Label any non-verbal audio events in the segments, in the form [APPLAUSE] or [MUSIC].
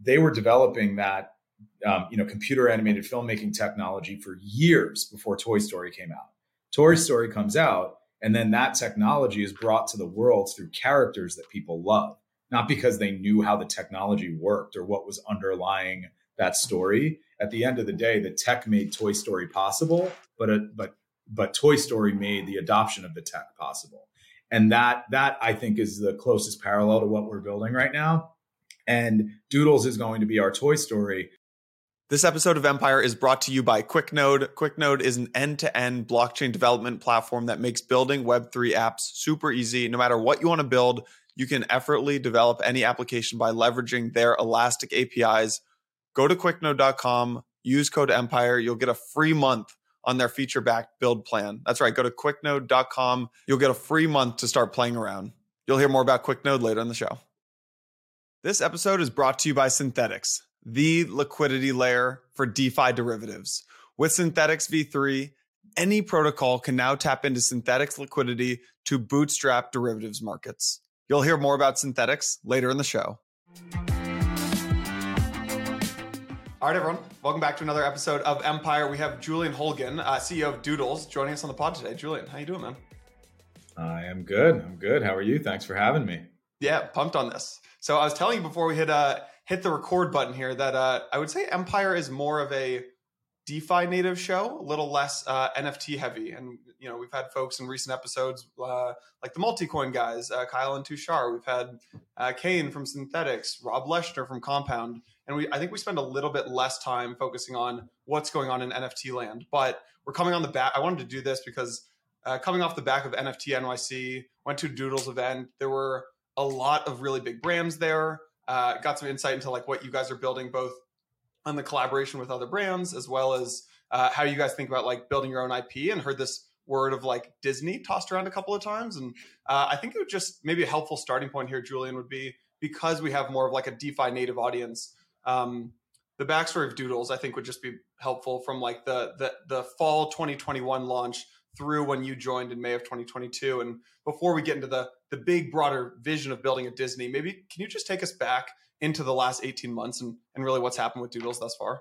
they were developing that um, you know computer animated filmmaking technology for years before Toy Story came out. Toy Story comes out, and then that technology is brought to the world through characters that people love, not because they knew how the technology worked or what was underlying that story. At the end of the day, the tech made Toy Story possible, but a, but but Toy Story made the adoption of the tech possible. And that that I think is the closest parallel to what we're building right now. And Doodles is going to be our Toy Story. This episode of Empire is brought to you by QuickNode. QuickNode is an end to end blockchain development platform that makes building Web3 apps super easy. No matter what you want to build, you can effortlessly develop any application by leveraging their elastic APIs. Go to quicknode.com, use code Empire. You'll get a free month on their feature backed build plan. That's right. Go to quicknode.com. You'll get a free month to start playing around. You'll hear more about QuickNode later in the show. This episode is brought to you by Synthetix, the liquidity layer for DeFi derivatives. With Synthetix v3, any protocol can now tap into Synthetix liquidity to bootstrap derivatives markets. You'll hear more about Synthetix later in the show. All right, everyone. Welcome back to another episode of Empire. We have Julian Holguin, uh, CEO of Doodles, joining us on the pod today. Julian, how you doing, man? I am good. I'm good. How are you? Thanks for having me. Yeah, pumped on this. So I was telling you before we hit uh, hit the record button here that uh, I would say Empire is more of a DeFi native show, a little less uh, NFT heavy. And you know, we've had folks in recent episodes uh, like the Multicoin guys, uh, Kyle and Tushar. We've had uh, Kain from Synthetix, Rob Leshner from Compound and we I think we spend a little bit less time focusing on what's going on in NFT land. But we're coming on the back. I wanted to do this because uh, coming off the back of NFT NYC, went to Doodles event. There were a lot of really big brands there. Uh, got some insight into like what you guys are building, both on the collaboration with other brands as well as uh, how you guys think about like building your own IP. And heard this word of like Disney tossed around a couple of times. And uh, I think it would just maybe a helpful starting point here, Julian, would be because we have more of like a DeFi native audience um, the backstory of Doodles, I think, would just be helpful from like the the the fall 2021 launch through when you joined in May of 2022. And before we get into the the big broader vision of building a Disney, maybe can you just take us back into the last 18 months and and really what's happened with Doodles thus far?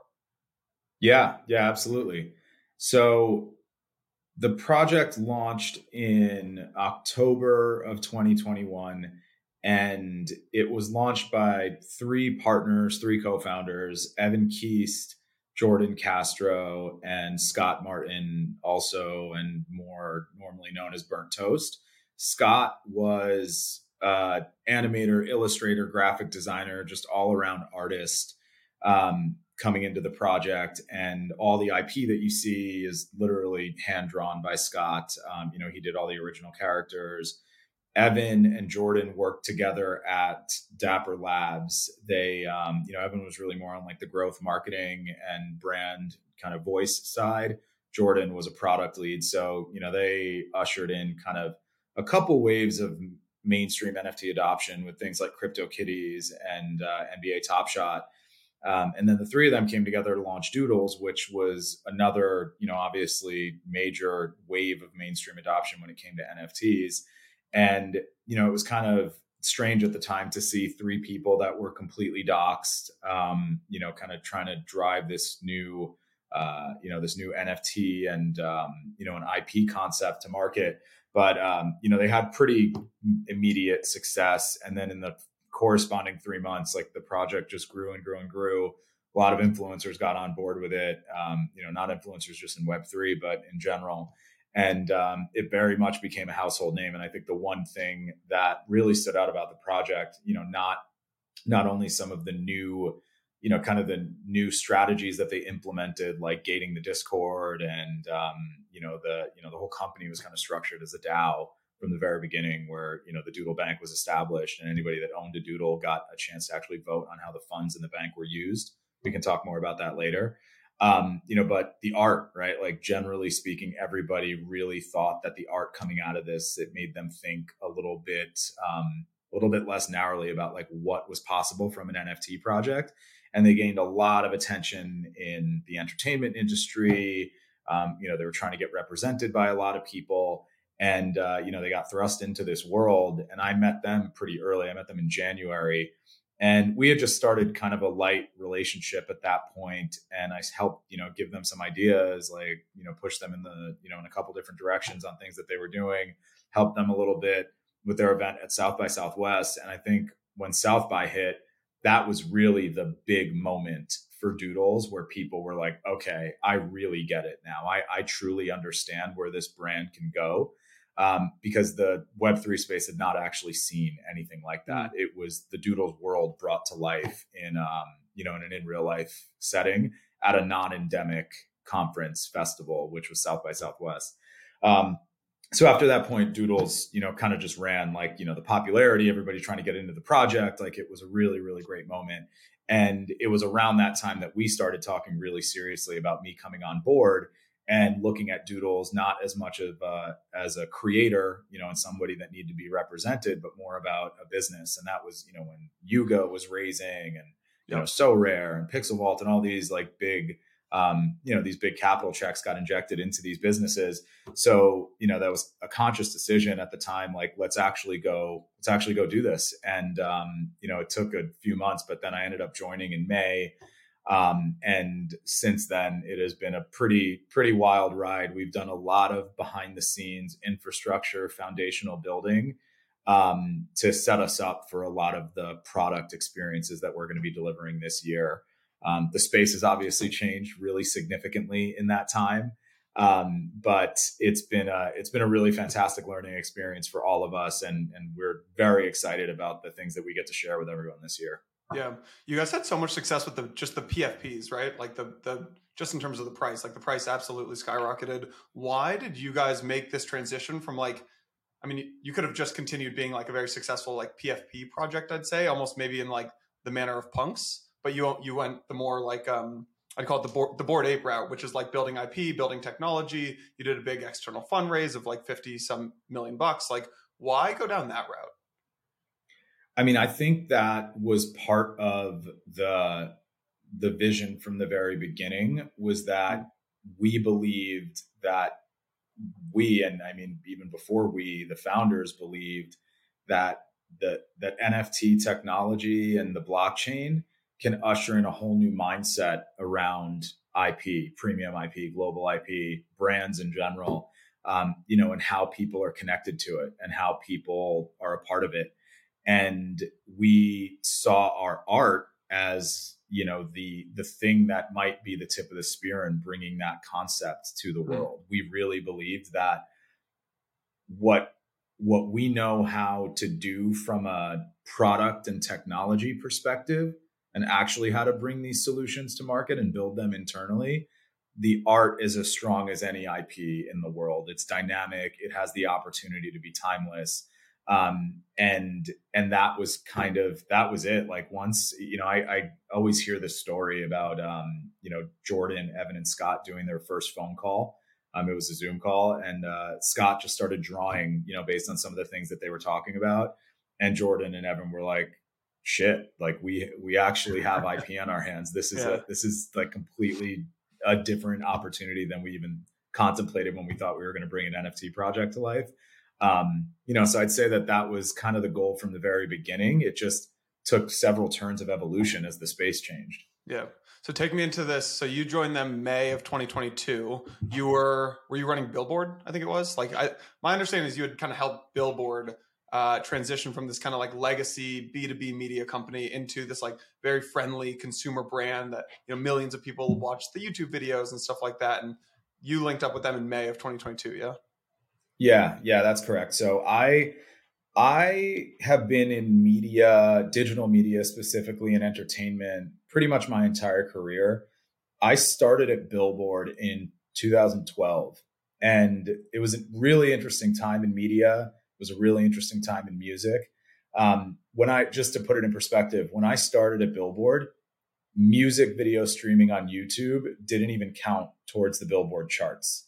Yeah, yeah, absolutely. So the project launched in October of 2021 and it was launched by three partners, three co-founders, Evan Keast, Jordan Castro, and Scott Martin, also and more normally known as Burnt Toast. Scott was uh, animator, illustrator, graphic designer, just all around artist um, coming into the project. And all the IP that you see is literally hand drawn by Scott. Um, you know, he did all the original characters. Evan and Jordan worked together at Dapper Labs. They, um, you know, Evan was really more on like the growth marketing and brand kind of voice side. Jordan was a product lead. So, you know, they ushered in kind of a couple waves of mainstream NFT adoption with things like CryptoKitties and uh, NBA Top Shot. Um, and then the three of them came together to launch Doodles, which was another, you know, obviously major wave of mainstream adoption when it came to NFTs. And, you know, it was kind of strange at the time to see three people that were completely doxxed, um, you know, kind of trying to drive this new, uh, you know, this new NFT and, um, you know, an IP concept to market. But, um, you know, they had pretty immediate success. And then in the corresponding three months, like the project just grew and grew and grew. A lot of influencers got on board with it. Um, you know, not influencers just in Web3, but in general and um, it very much became a household name. And I think the one thing that really stood out about the project, you know, not not only some of the new, you know, kind of the new strategies that they implemented, like gating the Discord, and um, you know, the you know the whole company was kind of structured as a DAO from the very beginning, where you know the Doodle Bank was established, and anybody that owned a Doodle got a chance to actually vote on how the funds in the bank were used. We can talk more about that later um, you know, but the art, right? Like generally speaking, everybody really thought that the art coming out of this it made them think a little bit, um, a little bit less narrowly about like what was possible from an NFT project, and they gained a lot of attention in the entertainment industry. Um, you know, they were trying to get represented by a lot of people, and uh, you know, they got thrust into this world. And I met them pretty early. I met them in January and we had just started kind of a light relationship at that point and i helped you know give them some ideas like you know push them in the you know in a couple different directions on things that they were doing help them a little bit with their event at south by southwest and i think when south by hit that was really the big moment for doodles where people were like okay i really get it now i, I truly understand where this brand can go um, because the Web3 space had not actually seen anything like hmm. that. It was the Doodles world brought to life in, um, you know, in an in real life setting at a non endemic conference festival, which was South by Southwest. Um, so after that point, Doodles, you know, kind of just ran like, you know, the popularity, everybody trying to get into the project. Like it was a really, really great moment. And it was around that time that we started talking really seriously about me coming on board and looking at doodles not as much of uh, as a creator you know and somebody that needed to be represented but more about a business. And that was you know when yuga was raising and you know Sorare and pixel vault and all these like big um, you know these big capital checks got injected into these businesses so you know that was a conscious decision at the time like let's actually go let's actually go do this and um, you know it took a few months but then i ended up joining in may um, and since then, it has been a pretty pretty wild ride. We've done a lot of behind the scenes infrastructure, foundational building um, to set us up for a lot of the product experiences that we're going to be delivering this year. Um, the space has obviously changed really significantly in that time, um, but it's been a it's been a really fantastic learning experience for all of us, and and we're very excited about the things that we get to share with everyone this year. Yeah, you guys had so much success with the just the PFPs, right? Like the the just in terms of the price, like the price absolutely skyrocketed. Why did you guys make this transition from like? I mean, you could have just continued being like a very successful like PFP project, I'd say, almost maybe in like the manner of punks, but you you went the more like um I'd call it the board, the board ape route, which is like building IP, building technology. You did a big external fundraise of like 50 some million bucks. Like, why go down that route? I mean, I think that was part of the the vision from the very beginning was that we believed that we and I mean even before we the founders believed that the that NFT technology and the blockchain can usher in a whole new mindset around IP, premium IP, global IP, brands in general, um, you know, and how people are connected to it and how people are a part of it and we saw our art as you know the the thing that might be the tip of the spear in bringing that concept to the mm-hmm. world we really believed that what what we know how to do from a product and technology perspective and actually how to bring these solutions to market and build them internally the art is as strong as any ip in the world. It's dynamic. It has the opportunity to be timeless. Um, and and that was kind of that was it. Like once you know i, I always hear this story about um, you know jordan evan and scott doing their first phone call. Um, it was a zoom call and uh, scott just started drawing you know based on some of the things that they were talking about. And jordan and evan were like shit like we we actually have ip [LAUGHS] on our hands this is yeah. a this is like completely a different opportunity than we even contemplated when we thought we were going to bring an nft project to life um, you know, so I'd say that that was kind of the goal from the very beginning. It just took several turns of evolution as the space changed. Yeah. So take me into this. So you joined them May of 2022. You were were you running Billboard? I think it was. Like I, my understanding is you had kind of helped Billboard uh, transition from this kind of like legacy B2B media company into this like very friendly consumer brand that you know millions of people watch the YouTube videos and stuff like that. And you linked up with them in May of 2022. Yeah. Yeah, yeah, that's correct. So I I have been in media, digital media specifically in entertainment pretty much my entire career. I started at Billboard in 2012 and it was a really interesting time in media. Was a really interesting time in music. Um, when I just to put it in perspective, when I started at Billboard, music video streaming on YouTube didn't even count towards the Billboard charts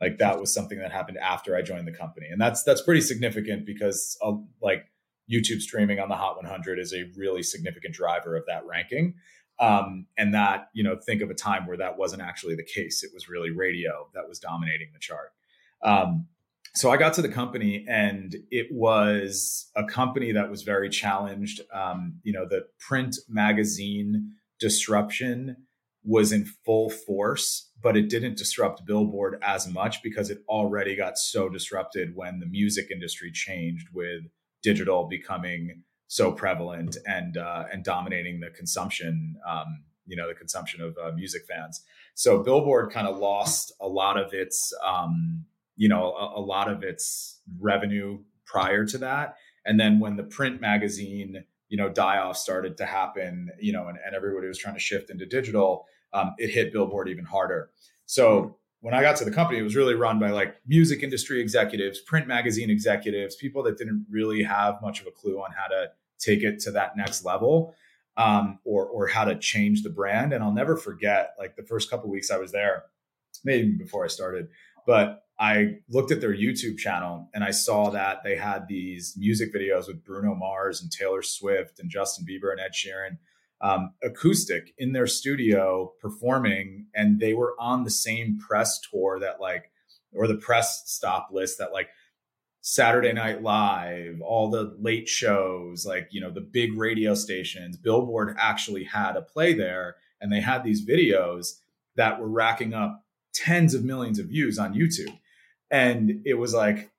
like that was something that happened after I joined the company, and that's that's pretty significant because uh, like YouTube streaming on the Hot 100 is a really significant driver of that ranking. Um, and that you know, think of a time where that wasn't actually the case. It was really radio that was dominating the chart. Um, so I got to the company and it was a company that was very challenged. Um, you know, the print magazine disruption was in full force, but it didn't disrupt Billboard as much because it already got so disrupted when the music industry changed with digital becoming so prevalent and uh, and dominating the consumption. Um, you know, the consumption of uh, music fans. So Billboard kind of lost a lot of its, um, you know, a, a lot of its revenue prior to that, and then when the print magazine you know die off started to happen you know and, and everybody was trying to shift into digital um, it hit billboard even harder. So when i got to the company it was really run by like music industry executives print magazine executives people that didn't really have much of a clue on how to take it to that next level um, or or how to change the brand. And i'll never forget like the first couple weeks i was there maybe before i started but I looked at their YouTube channel and I saw that they had these music videos with Bruno Mars and Taylor Swift and Justin Bieber and Ed Sheeran um, acoustic in their studio performing. And they were on the same press tour that, like, or the press stop list that, like, Saturday Night Live, all the late shows, like, you know, the big radio stations, Billboard actually had a play there. And they had these videos that were racking up tens of millions of views on YouTube and it was like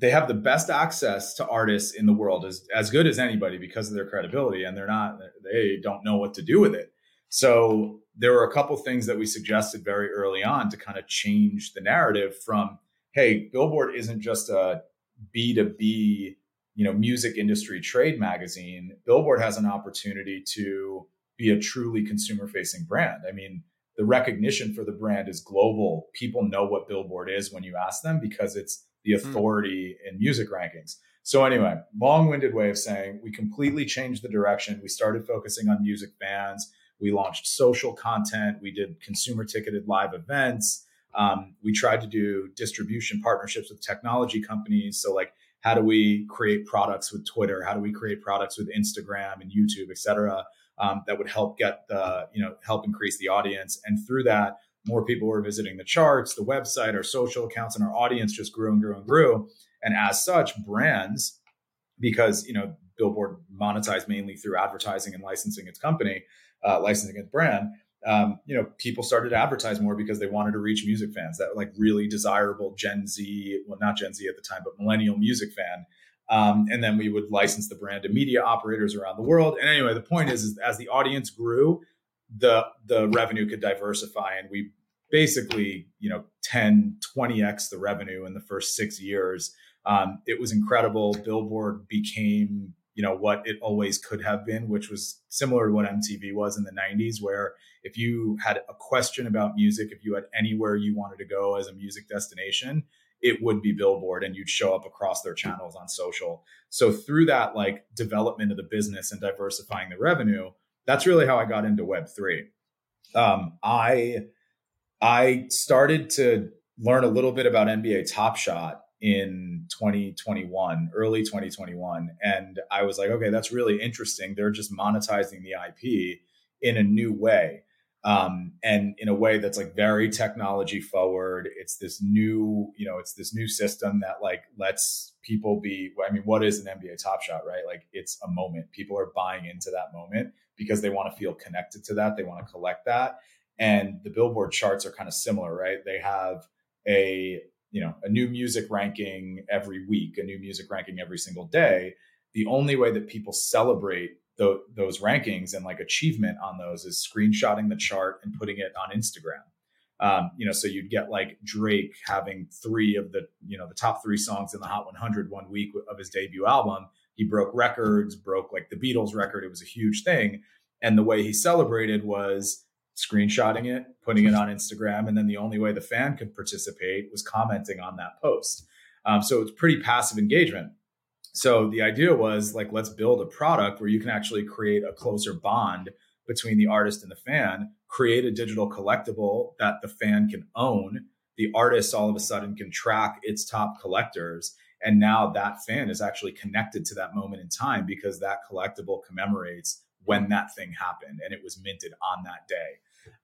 they have the best access to artists in the world as as good as anybody because of their credibility and they're not they don't know what to do with it. So there were a couple things that we suggested very early on to kind of change the narrative from hey billboard isn't just a b2b you know music industry trade magazine. Billboard has an opportunity to be a truly consumer facing brand. I mean the recognition for the brand is global. People know what Billboard is when you ask them because it's the hmm. authority mm. in music rankings. So anyway, long-winded way of saying we completely changed the direction. We started focusing on music fans. We launched social content. We did consumer ticketed live events. Um, we tried to do distribution partnerships with technology companies. So like, how do we create products with Twitter? How do we create products with Instagram and YouTube, et cetera? Um, that would help get the you know help increase the audience. And through that more people were visiting the charts the website our social accounts and our audience just grew and grew and grew. And as such brands because you know billboard monetized mainly through advertising and licensing its company uh, licensing its brand um, you know people started to advertise more because they wanted to reach music fans that like really desirable gen z well not gen z at the time but millennial music fan um, and then we would license the brand to media operators around the world. And anyway, the point is, is as the audience grew, the the revenue could diversify, and we basically, you know, 10, 20x the revenue in the first six years. Um, it was incredible. Billboard became, you know, what it always could have been, which was similar to what MTV was in the 90s, where if you had a question about music, if you had anywhere you wanted to go as a music destination, it would be billboard and you'd show up across their channels on social. So through that like development of the business and diversifying the revenue, that's really how I got into web3. Um, I I started to learn a little bit about NBA Top Shot in 2021, early 2021 and I was like, okay, that's really interesting. They're just monetizing the IP in a new way um, and in a way that's like very technology forward. It's this new, you know, it's this new system that like lets people be. I mean, what is an NBA Top Shot, right? Like it's a moment. People are buying into that moment because they want to feel connected to that. They want to collect that. And the Billboard charts are kind of similar, right? They have a you know a new music ranking every week, a new music ranking every single day. The only way that people celebrate the, those rankings and like achievement on those is screenshotting the chart and putting it on Instagram. Um, you know, so you'd get like Drake having three of the, you know, the top three songs in the Hot 100 one week of his debut album. He broke records, broke like the Beatles record. It was a huge thing. And the way he celebrated was screenshotting it, putting it on Instagram. And then the only way the fan could participate was commenting on that post. Um, so it's pretty passive engagement. So the idea was like, let's build a product where you can actually create a closer bond between the artist and the fan, create a digital collectible that the fan can own. The artist all of a sudden can track its top collectors. And now that fan is actually connected to that moment in time because that collectible commemorates when that thing happened and it was minted on that day.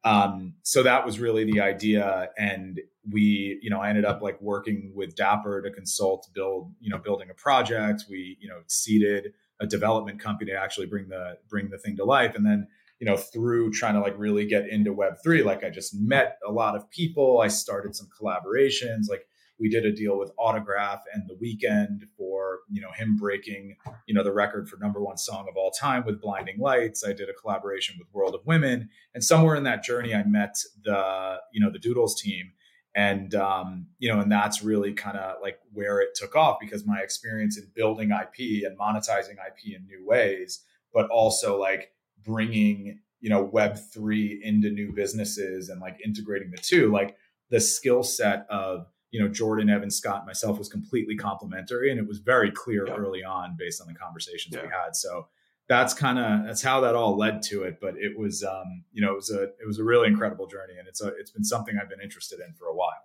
Um, so that was really the idea. And we, you know, I ended up like working with Dapper to consult, build, you know, building a project. We, you know, seeded a development company to actually bring the bring the thing to life. And then, you know, through trying to like really get into Web three, like I just met a lot of people. I started some collaborations, like we did a deal with Autograph and The Weeknd for you know him breaking you know the record for number one song of all time with Blinding Lights. I did a collaboration with World of Women, and somewhere in that journey, I met the you know the Doodles team, and um, you know, and that's really kind of like where it took off because my experience in building IP and monetizing IP in new ways, but also like bringing you know Web three into new businesses and like integrating the two, like the skill set of you know, Jordan, Evan, Scott, myself was completely complimentary. And it was very clear yeah. early on based on the conversations yeah. we had. So that's kind of, that's how that all led to it. But it was, um, you know, it was a, it was a really incredible journey and it's a, it's been something I've been interested in for a while.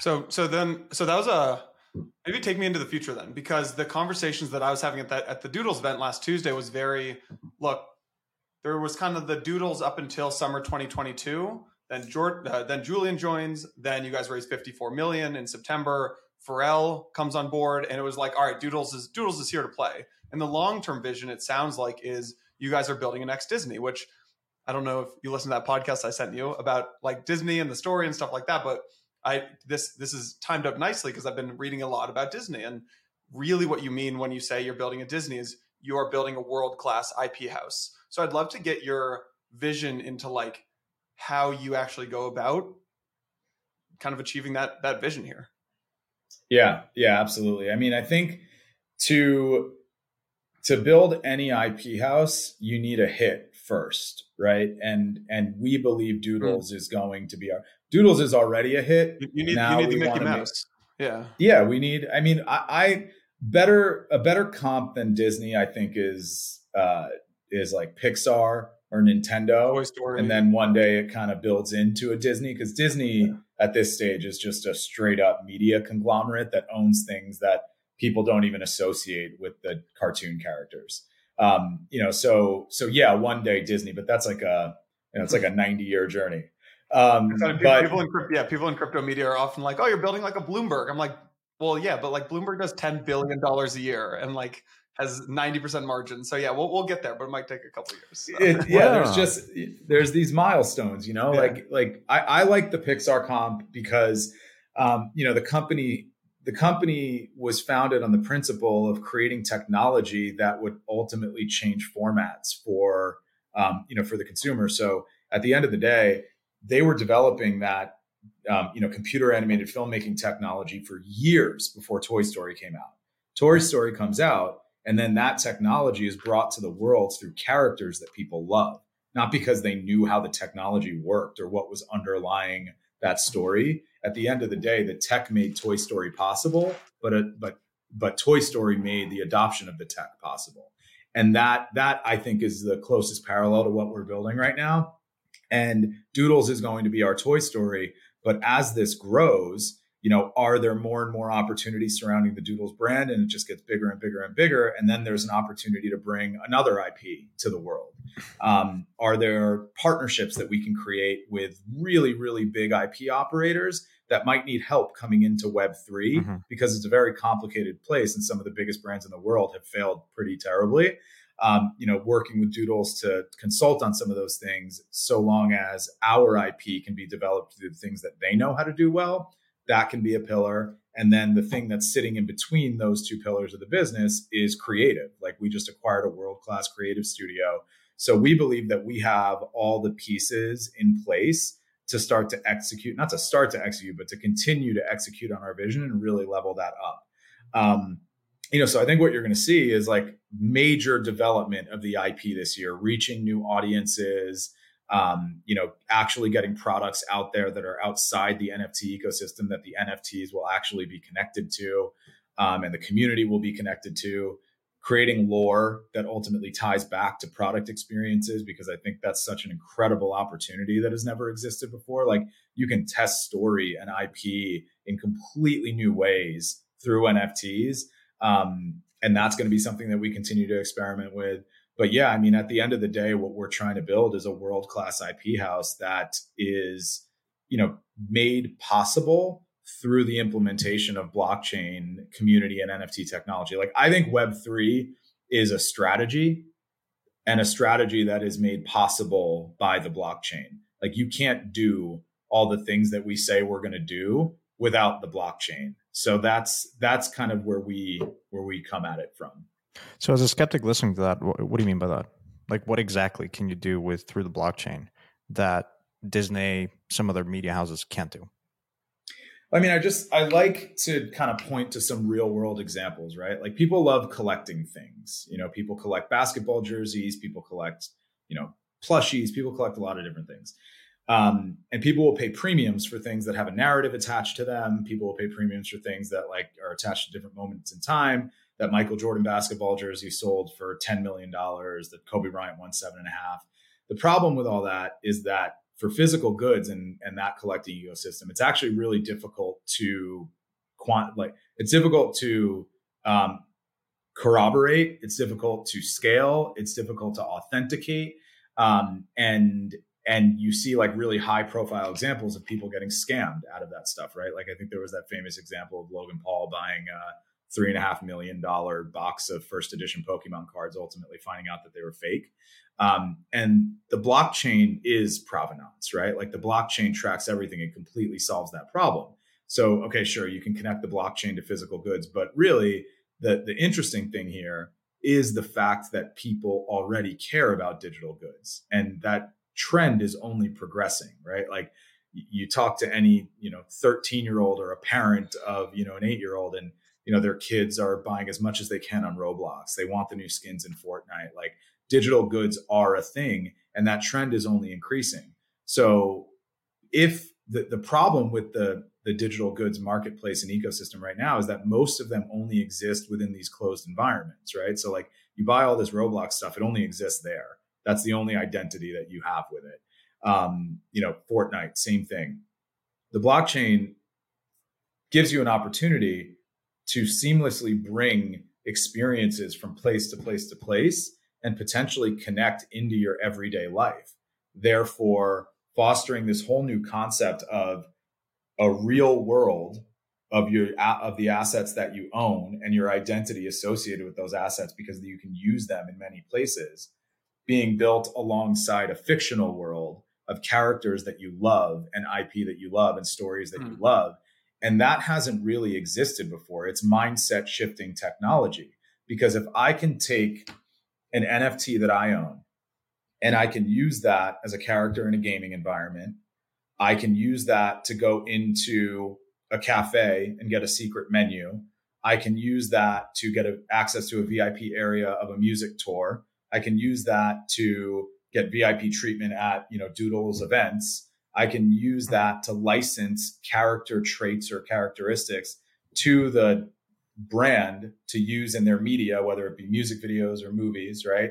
So, so then, so that was a, maybe take me into the future then, because the conversations that I was having at that, at the Doodles event last Tuesday was very, look, there was kind of the Doodles up until summer 2022 then Jordan, uh, then Julian joins. Then you guys raise 54 million in September. Pharrell comes on board, and it was like, all right, Doodles is Doodles is here to play. And the long term vision, it sounds like, is you guys are building a next Disney, which I don't know if you listen to that podcast I sent you about like Disney and the story and stuff like that, but I this this is timed up nicely because I've been reading a lot about Disney and really what you mean when you say you're building a Disney is you are building a world class IP house. So I'd love to get your vision into like how you actually go about kind of achieving that that vision here. Yeah, yeah, absolutely. I mean, I think to to build any IP house, you need a hit first, right? And and we believe Doodles mm. is going to be our Doodles is already a hit. You need now you need the Mickey Mouse. Make, yeah. Yeah, we need I mean, I, I better a better comp than Disney, I think, is uh is like Pixar or Nintendo. And then one day it kind of builds into a Disney because Disney yeah. at this stage is just a straight up media conglomerate that owns things that people don't even associate with the cartoon characters. Um, you know, so so yeah, one day Disney, but that's like a you know, it's like a [LAUGHS] 90 year journey. Um, but, people in crypto, yeah, people in crypto media are often like, "Oh, you're building like a Bloomberg." I'm like, "Well, yeah, but like Bloomberg does 10 billion dollars a year, and like has 90% margin. So yeah, we'll, we'll get there, but it might take a couple years. So. It, yeah, wow. there's just, there's these milestones, you know, yeah. like, like I, I like the Pixar comp because, um, you know, the company, the company was founded on the principle of creating technology that would ultimately change formats for, um, you know, for the consumer. So at the end of the day, they were developing that, um, you know, computer animated filmmaking technology for years before Toy Story came out. Toy Story comes out and then that technology is brought to the world through characters that people love, not because they knew how the technology worked or what was underlying that story. At the end of the day, the tech made Toy Story possible, but a, but but Toy Story made the adoption of the tech possible. And that that I think is the closest parallel to what we're building right now. And Doodles is going to be our Toy Story, but as this grows, you know, are there more and more opportunities surrounding the Doodles brand and it just gets bigger and bigger and bigger? And then there's an opportunity to bring another IP to the world. Um, are there partnerships that we can create with really, really big IP operators that might need help coming into Web3 mm-hmm. because it's a very complicated place and some of the biggest brands in the world have failed pretty terribly? Um, you know, working with Doodles to consult on some of those things, so long as our IP can be developed through the things that they know how to do well that can be a pillar. And then the thing that's sitting in between those two pillars of the business is creative. Like we just acquired a world class creative studio. So we believe that we have all the pieces in place to start to execute, not to start to execute, but to continue to execute on our vision and really level that up. Um, you know, so I think what you're going to see is like major development of the IP this year, reaching new audiences, um, you know, actually getting products out there that are outside the NFT ecosystem that the NFTs will actually be connected to, um, and the community will be connected to. Creating lore that ultimately ties back to product experiences because I think that's such an incredible opportunity that has never existed before. Like you can test story and IP in completely new ways through NFTs. Um, and that's going to be something that we continue to experiment with but yeah, I mean, at the end of the day, what we're trying to build is a world class IP house that is, you know, made possible through the implementation of blockchain community and NFT technology. Like, I think Web3 is a strategy and a strategy that is made possible by the blockchain. Like, you can't do all the things that we say we're going to do without the blockchain. So that's that's kind of where we where we come at it from. So, as a skeptic listening to that, what, what do you mean by that? Like, what exactly can you do with through the blockchain that Disney, some other media houses can't do? I mean, I just I like to kind of point to some real world examples, right? Like people love collecting things. You know, people collect basketball jerseys, people collect, you know, plushies, people collect a lot of different things. Um, and people will pay premiums for things that have a narrative attached to them. People will pay premiums for things that like are attached to different moments in time. That Michael Jordan basketball jersey sold for $10 million, that Kobe Bryant won seven and a half. The problem with all that is that for physical goods and and that collecting ecosystem, it's actually really difficult to quant like it's difficult to um, corroborate. It's difficult to scale. It's difficult to authenticate. Um, and and you see like really high profile examples of people getting scammed out of that stuff, right? Like I think there was that famous example of Logan Paul buying a three and a half million dollar box of first edition Pokemon cards, ultimately finding out that they were fake. Um, and the blockchain is provenance, right? Like the blockchain tracks everything and completely solves that problem. So, okay, sure, you can connect the blockchain to physical goods, but really the, the interesting thing here is the fact that people already care about digital goods and that trend is only progressing, right? Like you talk to any, you know, 13 year old or a parent of, you know, an eight year old and, you know, their kids are buying as much as they can on Roblox. They want the new skins in Fortnite. Like digital goods are a thing and that trend is only increasing. So if the, the problem with the, the digital goods marketplace and ecosystem right now is that most of them only exist within these closed environments, right? So like you buy all this Roblox stuff, it only exists there. That's the only identity that you have with it. Um, you know, Fortnite, same thing. The blockchain gives you an opportunity to seamlessly bring experiences from place to place to place and potentially connect into your everyday life. Therefore, fostering this whole new concept of a real world of your of the assets that you own and your identity associated with those assets because you can use them in many places being built alongside a fictional world of characters that you love and IP that you love and stories that mm. you hmm. love and that hasn't really existed before it's mindset shifting technology because if i can take an NFT that I own, and I can use that as a character in a gaming environment. I can use that to go into a cafe and get a secret menu. I can use that to get a, access to a VIP area of a music tour. I can use that to get VIP treatment at you know Doodles events. I can use that to license character traits or characteristics to the brand to use in their media, whether it be music videos or movies, right?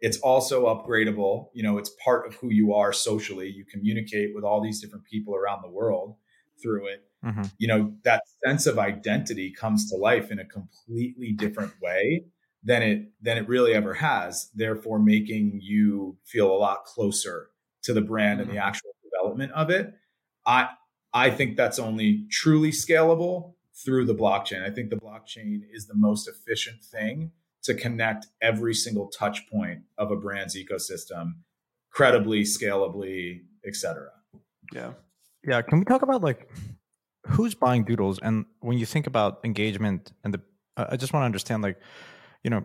It's also upgradable. You know, it's part of who you are socially. You communicate with all these different people around the world through it. Mm-hmm. You know, that sense of identity comes to life in a completely different way than it than it really ever has, therefore making you feel a lot closer to the brand mm-hmm. and the mm-hmm. actual development of it. I I think that's only truly scalable through the blockchain. I think the blockchain is the most efficient thing to connect every single touch point of a brand's ecosystem credibly, scalably, etc. Yeah. Yeah. Can we talk about like who's buying doodles? And when you think about engagement and the, I just want to understand like, you know,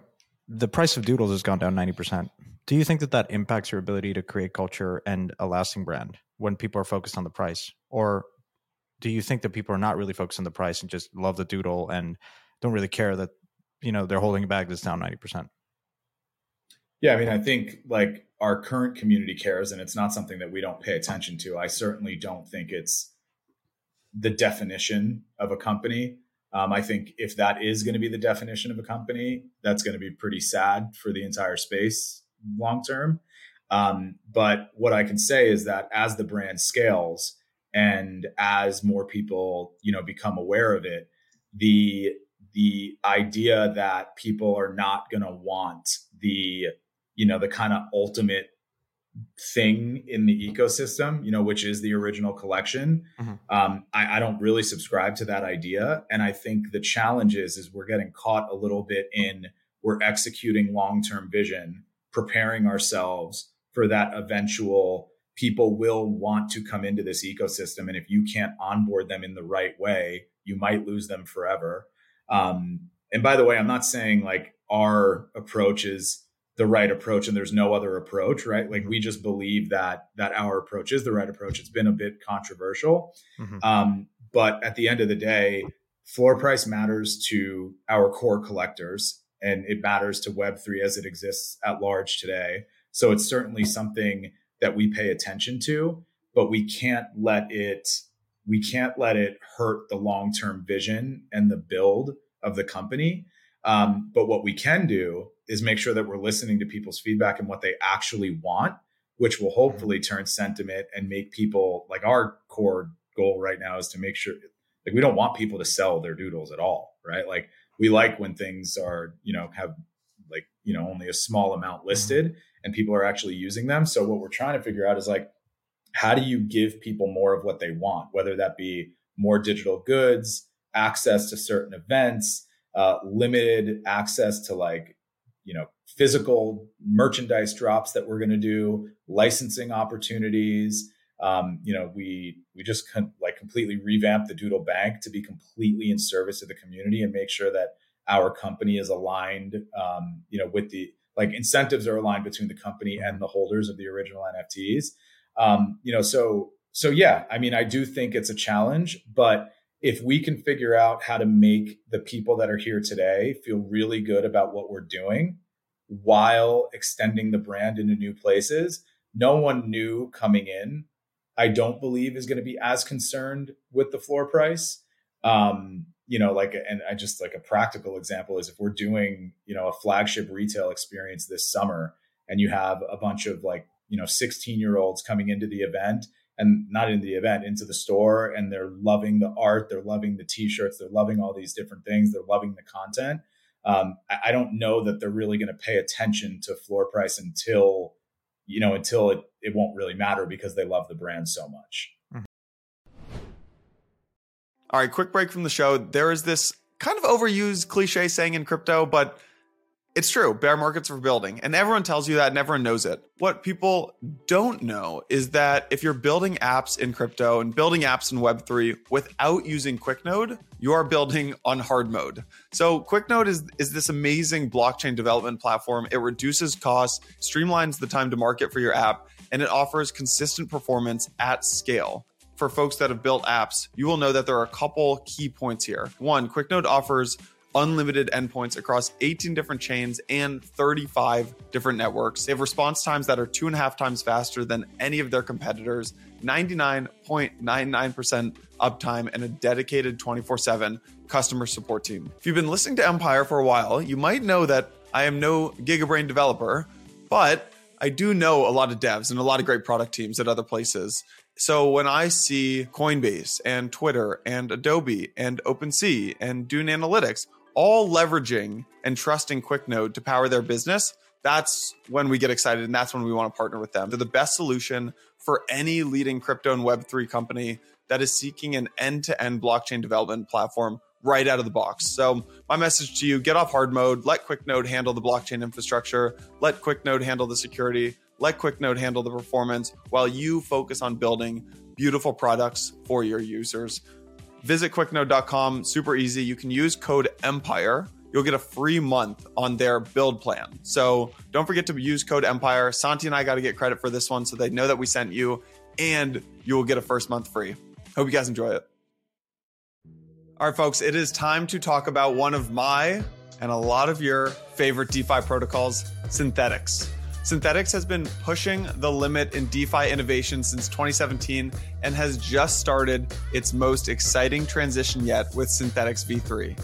the price of doodles has gone down 90%. Do you think that that impacts your ability to create culture and a lasting brand when people are focused on the price? Or do you think that people are not really focused on the price and just love the doodle and don't really care that you know they're holding a bag that's down 90% yeah i mean i think like our current community cares and it's not something that we don't pay attention to. I certainly don't think it's the definition of a company. Um, i think if that is going to be the definition of a company that's going to be pretty sad for the entire space long term um, but what i can say is that as the brand scales and as more people you know become aware of it the the idea that people are not going to want the you know, the kind of ultimate thing in the ecosystem, you know, which is the original collection. Mm-hmm. Um, I, I, don't really subscribe to that idea. And I think the challenge is, is we're getting caught a little bit in we're executing long-term vision, preparing ourselves for that eventual people will want to come into this ecosystem. And if you can't onboard them in the right way, you might lose them forever. Um, and by the way, I'm not saying like our approach is the right approach and there's no other approach right like we just believe that that our approach is the right approach it's been a bit controversial mm-hmm. um, but at the end of the day floor price matters to our core collectors and it matters to web3 as it exists at large today so it's certainly something that we pay attention to but we can't let it we can't let it hurt the long-term vision and the build of the company um, but what we can do is make sure that we're listening to people's feedback and what they actually want, which will hopefully mm-hmm. turn sentiment and make people like our core goal right now is to make sure like we don't want people to sell their doodles at all, right? Like we like when things are, you know, have like, you know, only a small amount listed mm-hmm. and people are actually using them. So what we're trying to figure out is like, how do you give people more of what they want, whether that be more digital goods, access to certain events, uh, limited access to like you know physical merchandise drops that we're going to do licensing opportunities um, you know we we just con- like completely revamped the doodle bank to be completely in service of the community and make sure that our company is aligned um, you know with the like incentives are aligned between the company and the holders of the original nfts um, you know so so yeah i mean i do think it's a challenge but if we can figure out how to make the people that are here today feel really good about what we're doing while extending the brand into new places, no one new coming in, I don't believe is going to be as concerned with the floor price. Um, you know, like, and I just like a practical example is if we're doing, you know, a flagship retail experience this summer and you have a bunch of like, you know, 16 year olds coming into the event and not in the event into the store and they're loving the art they're loving the t-shirts they're loving all these different things they're loving the content um, I, don't know that they're really going to pay attention to floor price until you know until it, it won't really matter because they love the brand so much mm-hmm. all right quick break from the show there is this kind of overused cliche saying in crypto but it's true. Bear markets are building, and everyone tells you that, and everyone knows it. What people don't know is that if you're building apps in crypto and building apps in Web3 without using QuickNode, you are building on hard mode. So, QuickNode is, is this amazing blockchain development platform. It reduces costs, streamlines the time to market for your app, and it offers consistent performance at scale for folks that have built apps, you will know that there are a couple key points here. One, QuickNode offers unlimited endpoints across 18 different chains and 35 different networks. They have response times that are two and a half times faster than any of their competitors, 99.99% uptime, and a dedicated 24 7 customer support team. If you've been listening to Empire for a while, you might know that I am no Gigabrain developer, but I do know a lot of devs and a lot of great product teams at other places. So when I see Coinbase and Twitter and Adobe and OpenSea and Dune Analytics all leveraging and trusting QuickNode to power their business, that's when we get excited and that's when we want to partner with them. They're the best solution for any leading crypto and Web3 company that is seeking an end to end blockchain development platform right out of the box. So, my message to you get off hard mode, let QuickNode handle the blockchain infrastructure, let QuickNode handle the security, let QuickNode handle the performance while you focus on building beautiful products for your users. Visit quicknode.com, super easy. You can use code EMPIRE. You'll get a free month on their build plan. So don't forget to use code EMPIRE. Santi and I got to get credit for this one so they know that we sent you, and you will get a first month free. Hope you guys enjoy it. All right, folks, it is time to talk about one of my and a lot of your favorite DeFi protocols, Synthetix. Synthetix has been pushing the limit in DeFi innovation since 2017 and has just started its most exciting transition yet with Synthetix v3.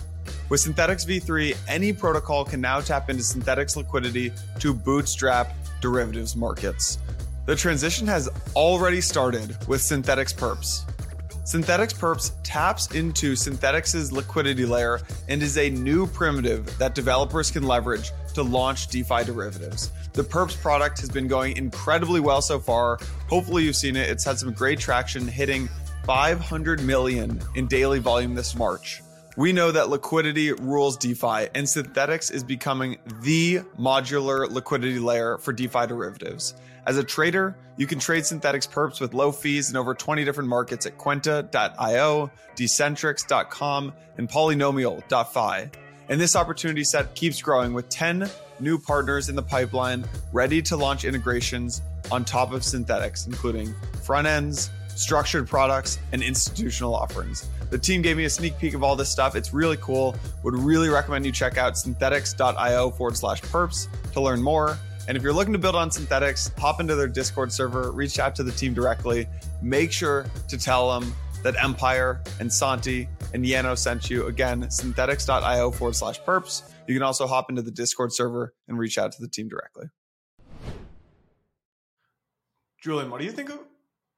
With Synthetix v3, any protocol can now tap into Synthetix liquidity to bootstrap derivatives markets. The transition has already started with Synthetix perps. Synthetix Perps taps into Synthetix's liquidity layer and is a new primitive that developers can leverage to launch DeFi derivatives. The Perps product has been going incredibly well so far. Hopefully, you've seen it. It's had some great traction, hitting 500 million in daily volume this March. We know that liquidity rules DeFi, and Synthetix is becoming the modular liquidity layer for DeFi derivatives. As a trader, you can trade Synthetix perps with low fees in over 20 different markets at Kwenta.io, Decentrix.com, and Polynomial.fi. And this opportunity set keeps growing with 10 new partners in the pipeline ready to launch integrations on top of Synthetix, including front ends, structured products, and institutional offerings. The team gave me a sneak peek of all this stuff. It's really cool. Would really recommend you check out synthetix.io forward slash perps to learn more. And if you're looking to build on Synthetix, hop into their Discord server, reach out to the team directly. Make sure to tell them that Empire and Santi and Yano sent you. Again, Synthetix.io forward slash perps. You can also hop into the Discord server and reach out to the team directly. Julian, what do you think of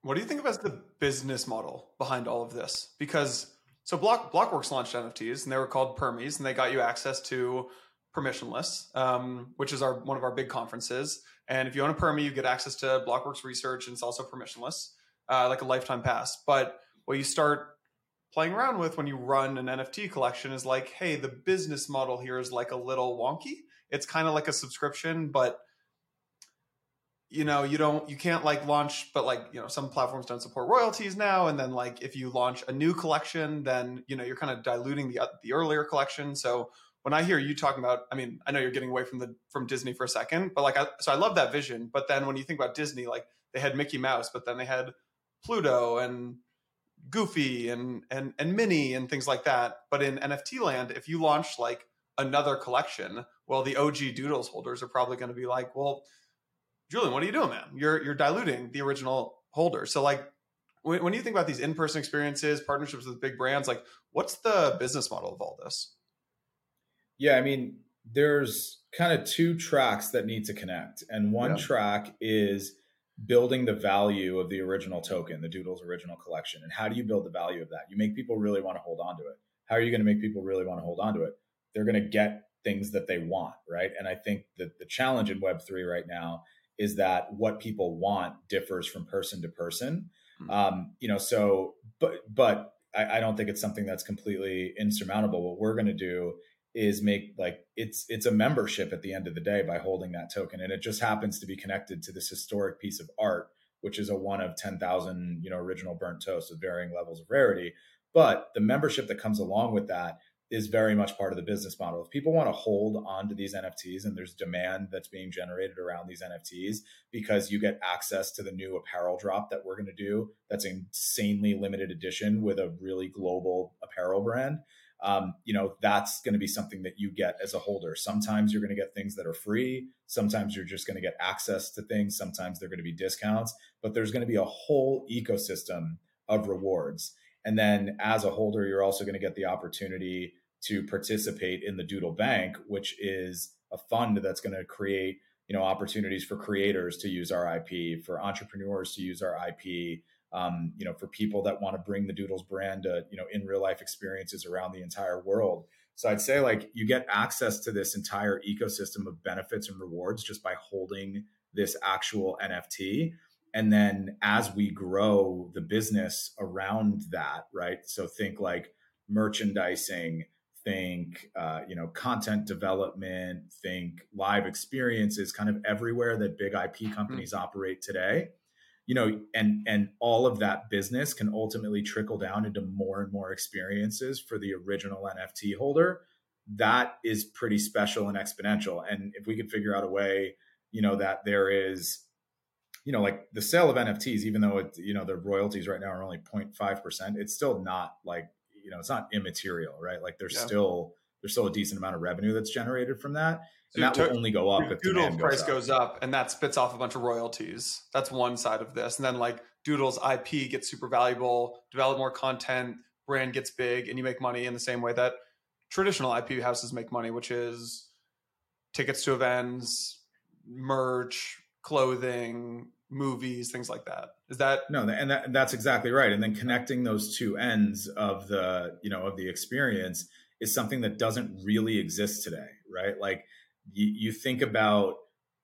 what do you think of as the business model behind all of this? Because so Block Blockworks launched NFTs and they were called Permies and they got you access to permissionless, um, which is our one of our big conferences. And if you own a permit, you get access to Blockworks research, and it's also permissionless, uh, like a lifetime pass. But what you start playing around with when you run an NFT collection is like, hey, the business model here is like a little wonky. It's kind of like a subscription, but you know you don't you can't like launch but like you know some platforms don't support royalties now and then like if you launch a new collection then you know you're kind of diluting the the earlier collection so when I hear you talking about, I mean, I know you're getting away from the from Disney for a second, but like, I, so I love that vision. But then when you think about Disney, like they had Mickey Mouse, but then they had Pluto and Goofy and and and Minnie and things like that. But in NFT land, if you launch like another collection, well, the OG Doodles holders are probably going to be like, well, Julian, what are you doing, man? You're you're diluting the original holder. So like when, when you think about these in person experiences, partnerships with big brands, like what's the business model of all this? Yeah, I mean, there's kind of two tracks that need to connect. And one yeah. track is building the value of the original token, the Doodles original collection. And how do you build the value of that? You make people really want to hold on to it. How are you going to make people really want to hold on to it? They're going to get things that they want, right? And I think that the challenge in Web3 right now is that what people want differs from person to person. Mm-hmm. Um, you know, so, but, but I, I don't think it's something that's completely insurmountable. What we're going to do is make like it's it's a membership at the end of the day by holding that token and it just happens to be connected to this historic piece of art which is a one of 10,000 you know original burnt toast with varying levels of rarity but the membership that comes along with that is very much part of the business model. If people want to hold on to these NFTs and there's demand that's being generated around these NFTs because you get access to the new apparel drop that we're going to do that's insanely limited edition with a really global apparel brand, um, you know that's going to be something that you get as a holder. Sometimes you're going to get things that are free. Sometimes you're just going to get access to things. Sometimes they're going to be discounts. But there's going to be a whole ecosystem of rewards. And then as a holder you're also going to get the opportunity to participate in the doodle bank which is a fund that's going to create you know opportunities for creators to use our ip for entrepreneurs to use our ip um, you know, for people that want to bring the Doodles brand to, you know, in real life experiences around the entire world. So I'd say like you get access to this entire ecosystem of benefits and rewards just by holding this actual NFT. And then as we grow the business around that, right? So think like merchandising, think uh, you know content development, think live experiences, kind of everywhere that big IP mm-hmm. companies mm-hmm. operate today you know and and all of that business can ultimately trickle down into more and more experiences for the original nft holder. That is pretty special and exponential. And if we could figure out a way you know that there is you know like the sale of nfts even though it you know the royalties right now are only 0.5% it's still not like you know it's not immaterial right? Like there's yeah. still there's still a decent amount of revenue that's generated from that and that will only go up if Doodle's price goes up. goes up, and that spits off a bunch of royalties. That's one side of this, and then like Doodle's IP gets super valuable, develop more content, brand gets big, and you make money in the same way that traditional IP houses make money, which is tickets to events, merch, clothing, movies, things like that. Is that no? And that, that's exactly right. And then connecting those two ends of the you know of the experience is something that doesn't really exist today, right? Like you, you think about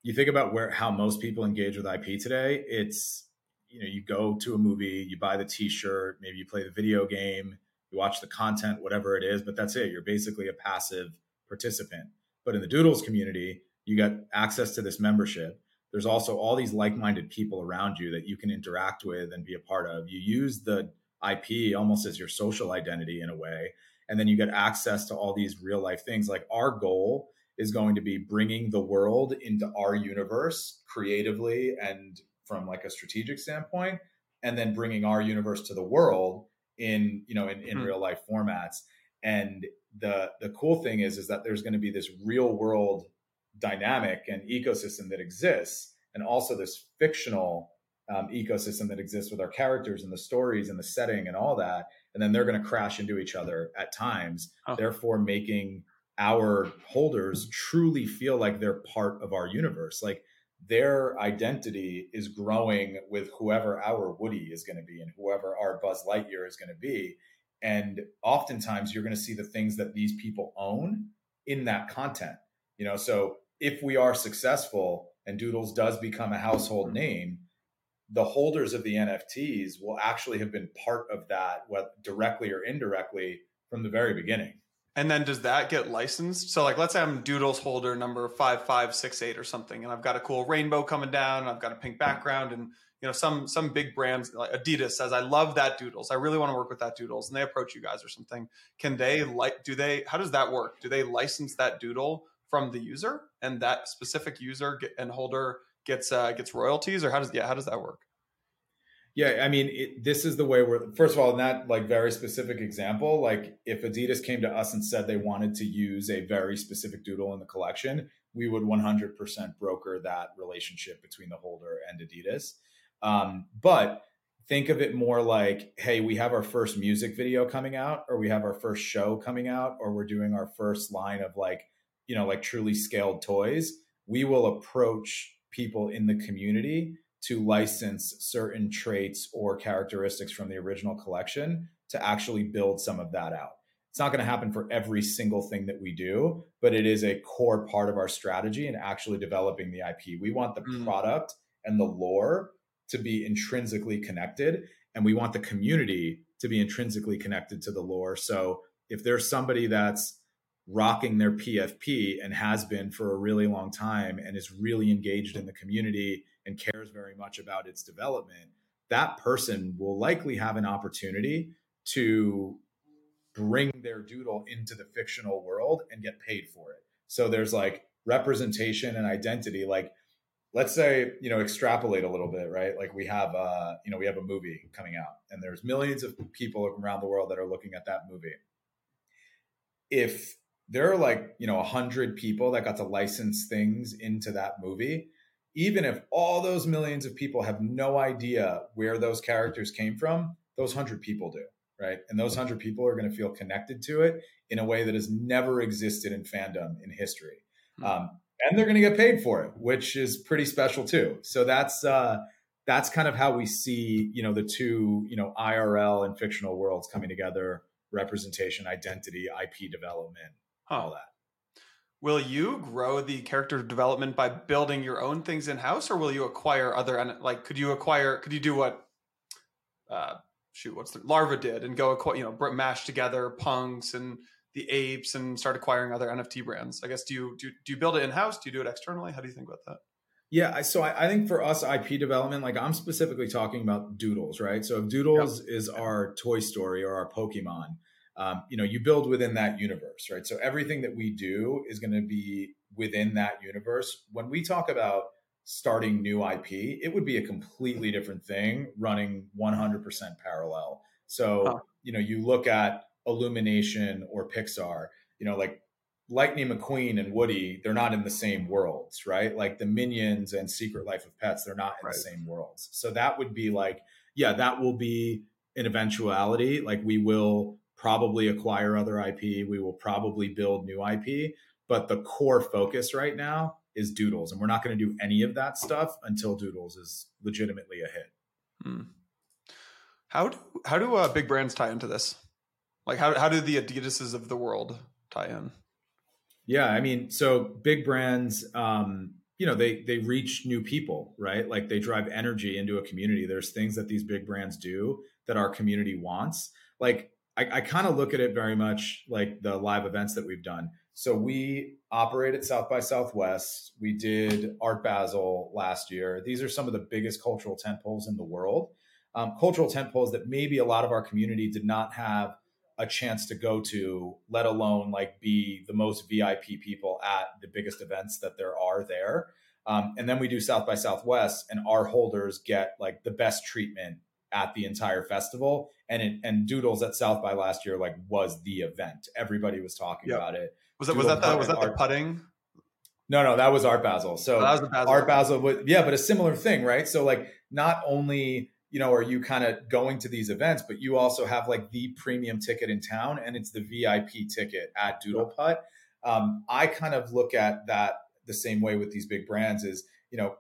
you think about where how most people engage with IP today. It's you know you go to a movie, you buy the T-shirt, maybe you play the video game, you watch the content, whatever it is, but that's it. You're basically a passive participant. But in the Doodles community, you got access to this membership there's also all these like-minded people around you that you can interact with and be a part of you use the ip almost as your social identity in a way and then you get access to all these real life things like our goal is going to be bringing the world into our universe creatively and from like a strategic standpoint and then bringing our universe to the world in you know in, in mm-hmm. real life formats and the the cool thing is is that there's going to be this real world dynamic and ecosystem that exists, and also this fictional um, ecosystem that exists with our characters and the stories and the setting and all that. And then they're going to crash into each other at times, oh. therefore making our holders truly feel like they're part of our universe. Like their identity is growing with whoever our Woody is going to be and whoever our Buzz Lightyear is going to be. And oftentimes you're going to see the things that these people own in that content. You know, so if we are successful and Doodles does become a household name, the holders of the NFTs will actually have been part of that, directly or indirectly, from the very beginning. And then does that get licensed? So, like, let's say I'm Doodles holder number five five six eight or something, and I've got a cool rainbow coming down, and I've got a pink background, and you know, some some big brands like Adidas says, "I love that Doodles. I really want to work with that Doodles," and they approach you guys or something. Can they like? Do they? How does that work? Do they license that Doodle from the user, and that specific user and holder gets uh, gets royalties, or how does yeah how does that work? Yeah, I mean, it, this is the way we're. First of all, in that like very specific example, like if Adidas came to us and said they wanted to use a very specific doodle in the collection, we would 100% broker that relationship between the holder and Adidas. Um, but think of it more like, hey, we have our first music video coming out, or we have our first show coming out, or we're doing our first line of like you know like truly scaled toys we will approach people in the community to license certain traits or characteristics from the original collection to actually build some of that out. It's not going to happen for every single thing that we do but it is a core part of our strategy in actually developing the ip we want the mm. product and the lore to be intrinsically connected and we want the community to be intrinsically connected to the lore. So if there's somebody that's rocking their PFP and has been for a really long time and is really engaged in the community and cares very much about its development, that person will likely have an opportunity to bring their doodle into the fictional world and get paid for it. So there's like representation and identity. Like, let's say, you know, extrapolate a little bit, right? Like we have, uh, you know, we have a movie coming out and there's millions of people around the world that are looking at that movie. If there are like you know a hundred people that got to license things into that movie even if all those millions of people have no idea where those characters came from those hundred people do right and those hundred people are going to feel connected to it in a way that has never existed in fandom in history mm-hmm. um, and they're going to get paid for it which is pretty special too so that's uh, that's kind of how we see you know the two you know irl and fictional worlds coming together representation identity ip development. All that. Will you grow the character development by building your own things in house, or will you acquire other? and Like, could you acquire? Could you do what? Uh, shoot, what's the Larva did and go, you know, mash together punks and the apes and start acquiring other NFT brands. I guess do you do, do you build it in house? Do you do it externally? How do you think about that? Yeah, so I, I, think for us IP development, like I'm specifically talking about Doodles, right? So if Doodles yep. is our Toy Story or our Pokemon, um, you know you build within that universe right? So everything that we do is going to be within that universe. When we talk about starting new ip it would be a completely different thing running 100% parallel. So huh. you know you look at illumination or pixar you know like lightning mcqueen and woody they're not in the same worlds right? Like the minions and secret life of pets they're not in right. the same worlds. So that would be like yeah that will be an eventuality. Like we will probably acquire other IP. We will probably build new IP. But the core focus right now is Doodles, and we're not going to do any of that stuff until Doodles is legitimately a hit. Hmm. How do how do uh, big brands tie into this? Like how how do the Adidas's of the world tie in? Yeah, I mean, so big brands, um, you know, they they reach new people, right? Like they drive energy into a community. There's things that these big brands do that our community wants. Like I, I kind of look at it very much like the live events that we've done. So we operate at South by Southwest. We did Art Basel last year. These are some of the biggest cultural tentpoles in the world. Um, cultural tentpoles that maybe a lot of our community did not have a chance to go to, let alone like be the most VIP people at the biggest events that there are there. Um, and then we do South by Southwest, and our holders get like the best treatment at the entire festival. And it, and Doodles at South by last year like was the event. Everybody was talking yep. about it. Was that was that the, was that the putting? No, no, that was Art Basel. So oh, that was the Basel. Art Basel, was, yeah, but a similar thing, right? So like, not only you know are you kind of going to these events, but you also have like the premium ticket in town, and it's the VIP ticket at Doodle Putt. Um, I kind of look at that the same way with these big brands. Is you know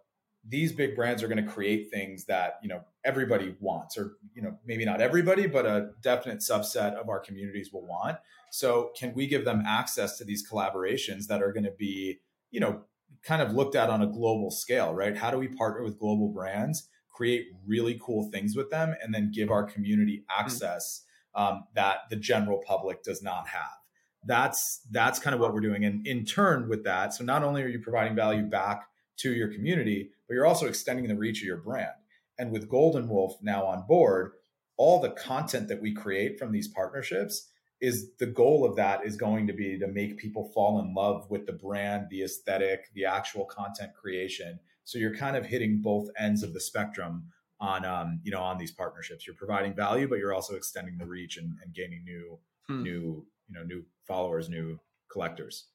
these big brands are going to create things that you know everybody wants or you know maybe not everybody but a definite subset of our communities will want. So can we give them access to these collaborations that are going to be you know kind of looked at on a global scale right? How do we partner with global brands create really cool things with them and then give our community hmm. access um, that the general public does not have? That's that's kind of what we're doing. And in turn with that so not only are you providing value back to your community, but you're also extending the reach of your brand. And with Golden Wolf now on board, all the content that we create from these partnerships is the goal of that is going to be to make people fall in love with the brand, the aesthetic, the actual content creation. So you're kind of hitting both ends of the spectrum on um, you know on these partnerships. You're providing value, but you're also extending the reach and, and gaining new hmm. new you know new followers, new collectors.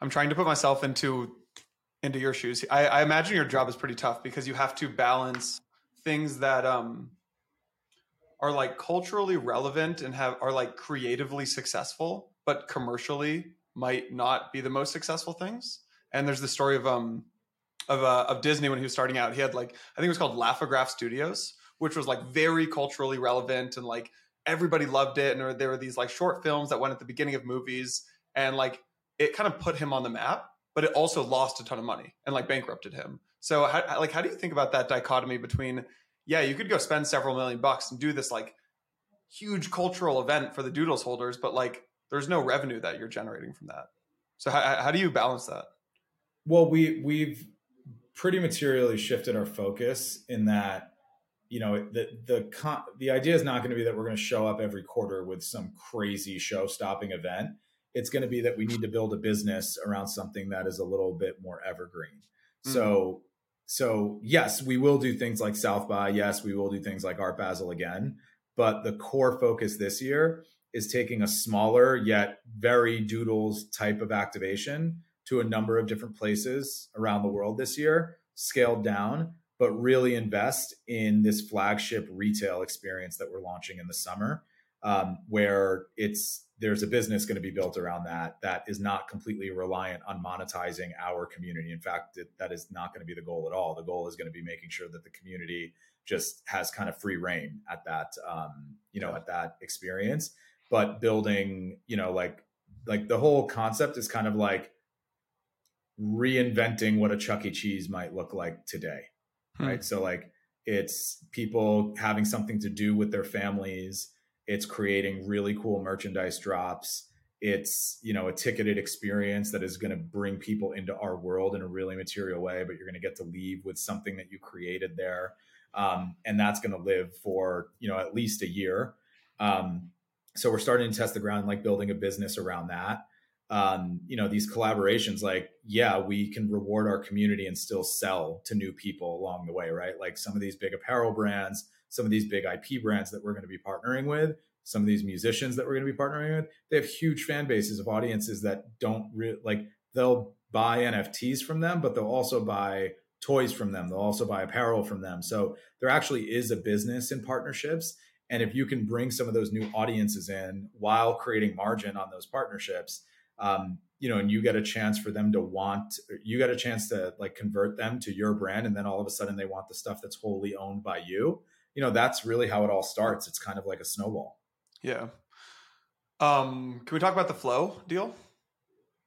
I'm trying to put myself into into your shoes. I, I imagine your job is pretty tough because you have to balance things that um are like culturally relevant and have are like creatively successful, but commercially might not be the most successful things. And there's the story of um of uh, of Disney when he was starting out. He had like I think it was called Laugh-O-Graph Studios, which was like very culturally relevant and like everybody loved it. And there were these like short films that went at the beginning of movies, and like it kind of put him on the map but it also lost a ton of money and like bankrupted him. So how, like how do you think about that dichotomy between yeah, you could go spend several million bucks and do this like huge cultural event for the doodles holders, but like there's no revenue that you're generating from that. So how, how do you balance that? Well, we we've pretty materially shifted our focus in that you know the the the idea is not going to be that we're going to show up every quarter with some crazy show stopping event it's going to be that we need to build a business around something that is a little bit more evergreen. Mm-hmm. So, so yes, we will do things like South by. Yes, we will do things like Art Basel again. But the core focus this year is taking a smaller yet very doodles type of activation to a number of different places around the world this year, scaled down, but really invest in this flagship retail experience that we're launching in the summer, um, where it's there's a business going to be built around that that is not completely reliant on monetizing our community. In fact, it, that is not going to be the goal at all. The goal is going to be making sure that the community just has kind of free reign at that, um, you know, at that experience. But building, you know, like like the whole concept is kind of like reinventing what a Chuck E. Cheese might look like today, hmm. right? So like it's people having something to do with their families it's creating really cool merchandise drops. It's, you know, a ticketed experience that is going to bring people into our world in a really material way, but you're going to get to leave with something that you created there. Um, and that's going to live for, you know, at least a year. Um, so we're starting to test the ground, like building a business around that. Um, you know, these collaborations, like, yeah, we can reward our community and still sell to new people along the way, right? Like some of these big apparel brands, some of these big IP brands that we're going to be partnering with, some of these musicians that we're going to be partnering with, they have huge fan bases of audiences that don't like they'll buy NFTs from them, but they'll also buy toys from them. They'll also buy apparel from them. So there actually is a business in partnerships. And if you can bring some of those new audiences in while creating margin on those partnerships, um, you know, and you get a chance for them to want, you get a chance to like convert them to your brand, and then all of a sudden they want the stuff that's wholly owned by you. You know, that's really how it all starts. It's kind of like a snowball. Yeah. Um, can we talk about the flow deal?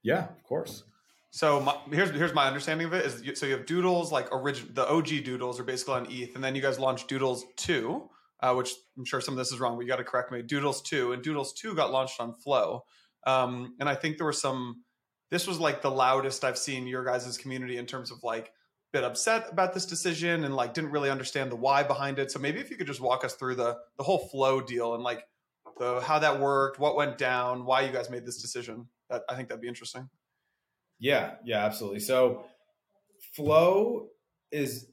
Yeah, of course. So my, here's here's my understanding of it is you, so you have Doodles like original the OG Doodles are basically on ETH, and then you guys launched Doodles two, uh, which I'm sure some of this is wrong, but you got to correct me. Doodles two and Doodles two got launched on Flow, um, and I think there were some. This was like the loudest I've seen your guys' community in terms of like bit upset about this decision and like didn't really understand the why behind it. So maybe if you could just walk us through the the whole Flow deal and like the how that worked, what went down, why you guys made this decision. That I think that'd be interesting. Yeah, yeah, absolutely. So flow is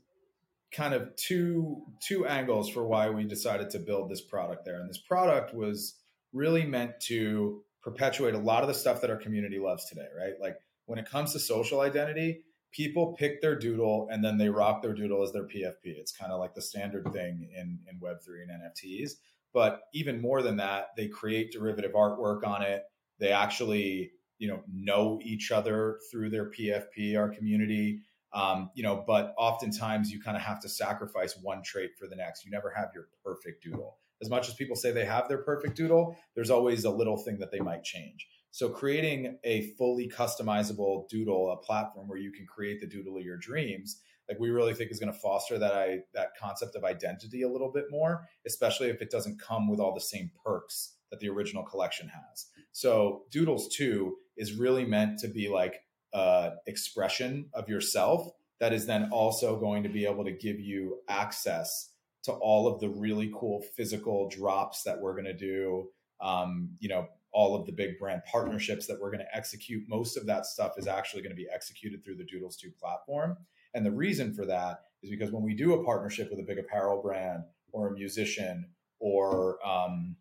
kind of two two angles for why we decided to build this product there. And this product was really meant to perpetuate a lot of the stuff that our community loves today, right? Like when it comes to social identity, people pick their doodle and then they rock their doodle as their PFP. It's kind of like the standard thing in, in Web3 and NFTs. But even more than that, they create derivative artwork on it. They actually you know know each other through their PFP, our community. Um, you know, but oftentimes you kind of have to sacrifice one trait for the next. You never have your perfect doodle. As much as people say they have their perfect doodle, there's always a little thing that they might change. So creating a fully customizable doodle, a platform where you can create the doodle of your dreams, like we really think is going to foster that I that concept of identity a little bit more, especially if it doesn't come with all the same perks that the original collection has. So Doodles 2 is really meant to be like uh, expression of yourself that is then also going to be able to give you access to all of the really cool physical drops that we're going to do. Um, you know, all of the big brand partnerships that we're going to execute. Most of that stuff is actually going to be executed through the Doodles 2 platform. And the reason for that is because when we do a partnership with a big apparel brand or a musician or um,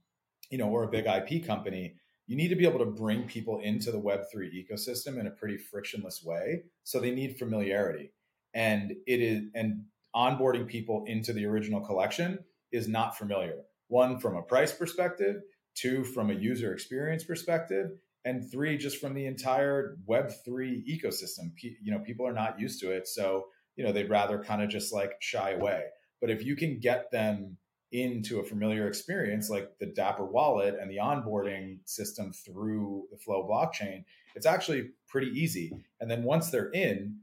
you know or a big IP company, you need to be able to bring people into the Web3 ecosystem in a pretty frictionless way. So they need familiarity. And it is, and onboarding people into the original collection is not familiar. One, from a price perspective, two, from a user experience perspective, and three, just from the entire Web3 ecosystem. You know, people are not used to it. So, you know, they'd rather kind of just like shy away. But if you can get them into a familiar experience like the Dapper wallet and the onboarding system through the Flow blockchain, it's actually pretty easy. And then once they're in,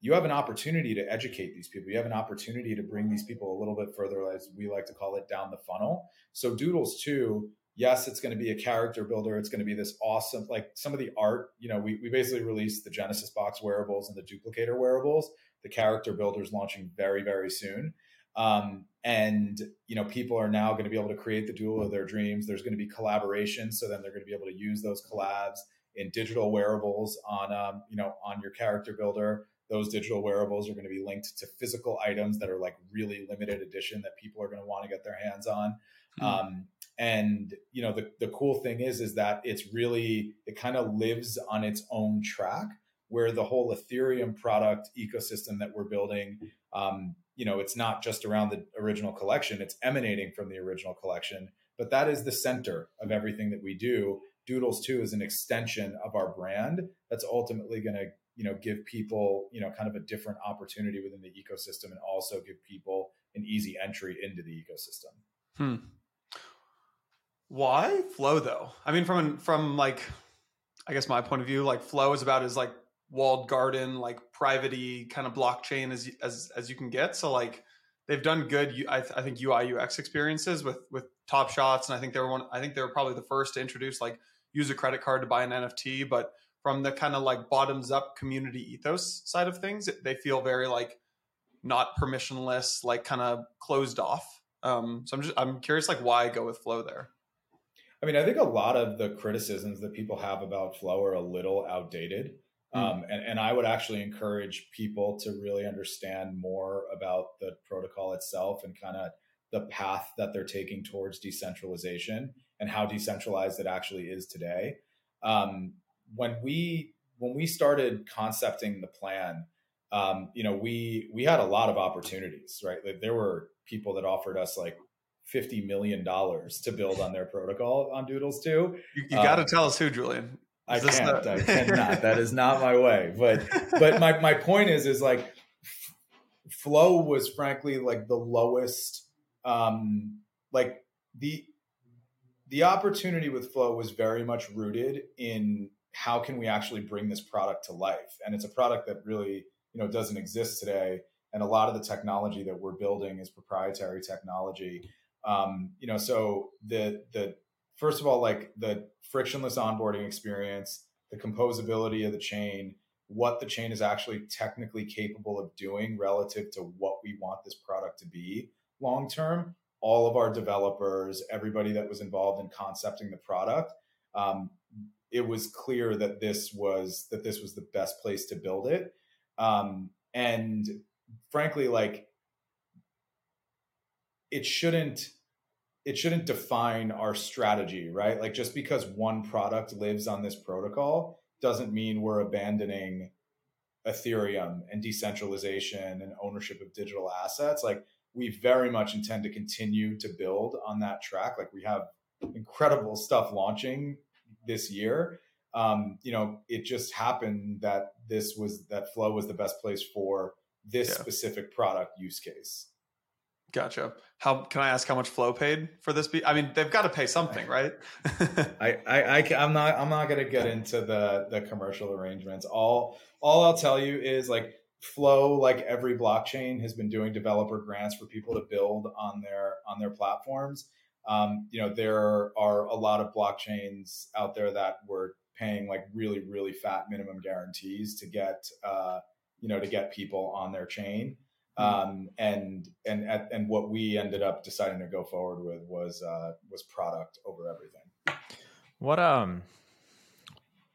you have an opportunity to educate these people. You have an opportunity to bring these people a little bit further, as we like to call it, down the funnel. So Doodles too, yes, it's going to be a character builder. It's going to be this awesome, like some of the art. You know, we we basically released the Genesis box wearables and the duplicator wearables. The character builders launching very very soon. Um, and you know people are now going to be able to create the doodle of their dreams there's going to be collaboration so then they're going to be able to use those collabs in digital wearables on um, you know on your character builder those digital wearables are going to be linked to physical items that are like really limited edition that people are going to want to get their hands on mm-hmm. um, and you know the, the cool thing is is that it's really it kind of lives on its own track where the whole ethereum product ecosystem that we're building um, you know it's not just around the original collection it's emanating from the original collection. But that is the center of everything that we do. Doodles 2 is an extension of our brand that's ultimately going to you know give people you know kind of a different opportunity within the ecosystem and also give people an easy entry into the ecosystem. Hmm why flow though i mean from from like i guess my point of view like flow is about as like walled garden, like privacy kind of blockchain as as as you can get. So like they've done good. I, I think UI UX experiences with with Top Shots, and I think they were one. I think they were probably the first to introduce like use a credit card to buy an NFT. But from the kind of like bottoms up community ethos side of things, they feel very like not permissionless, like kind of closed off. Um, so I'm just I'm curious like why I go with Flow there. I mean, I think a lot of the criticisms that people have about Flow are a little outdated. Hmm. Um, and, and I would actually encourage people to really understand more about the protocol itself and kind of the path that they're taking towards decentralization and how decentralized it actually is today. Um, when we when we started concepting the plan, um, you know, we we had a lot of opportunities, right? Like there were people that offered us like fifty million dollars to build on their protocol on Doodles too. You, you got to um, tell us who, Julian. I can't. I cannot. that is not my way. But [LAUGHS] but my my point is is like f- flow was frankly like the lowest um like the the opportunity with flow was very much rooted in how can we actually bring this product to life and it's a product that really you know doesn't exist today and a lot of the technology that we're building is proprietary technology um, you know so the the first of all like the frictionless onboarding experience the composability of the chain what the chain is actually technically capable of doing relative to what we want this product to be long term all of our developers everybody that was involved in concepting the product um, it was clear that this was that this was the best place to build it. Um, and frankly like it shouldn't it shouldn't define our strategy right like just because one product lives on this protocol doesn't mean we're abandoning ethereum and decentralization and ownership of digital assets like we very much intend to continue to build on that track like we have incredible stuff launching this year. Um, you know, it just happened that this was that Flow was the best place for this yeah. specific product use case. Gotcha. How can I ask how much Flow paid for this? Be- I mean, they've got to pay something, right? [LAUGHS] I, I, I, am not, I'm not going to get into the the commercial arrangements. All, all I'll tell you is like Flow, like every blockchain, has been doing developer grants for people to build on their on their platforms. Um, you know, there are a lot of blockchains out there that were paying like really, really fat minimum guarantees to get, uh, you know, to get people on their chain. Mm-hmm. Um, and and and what we ended up deciding to go forward with was uh, was product over everything. What um,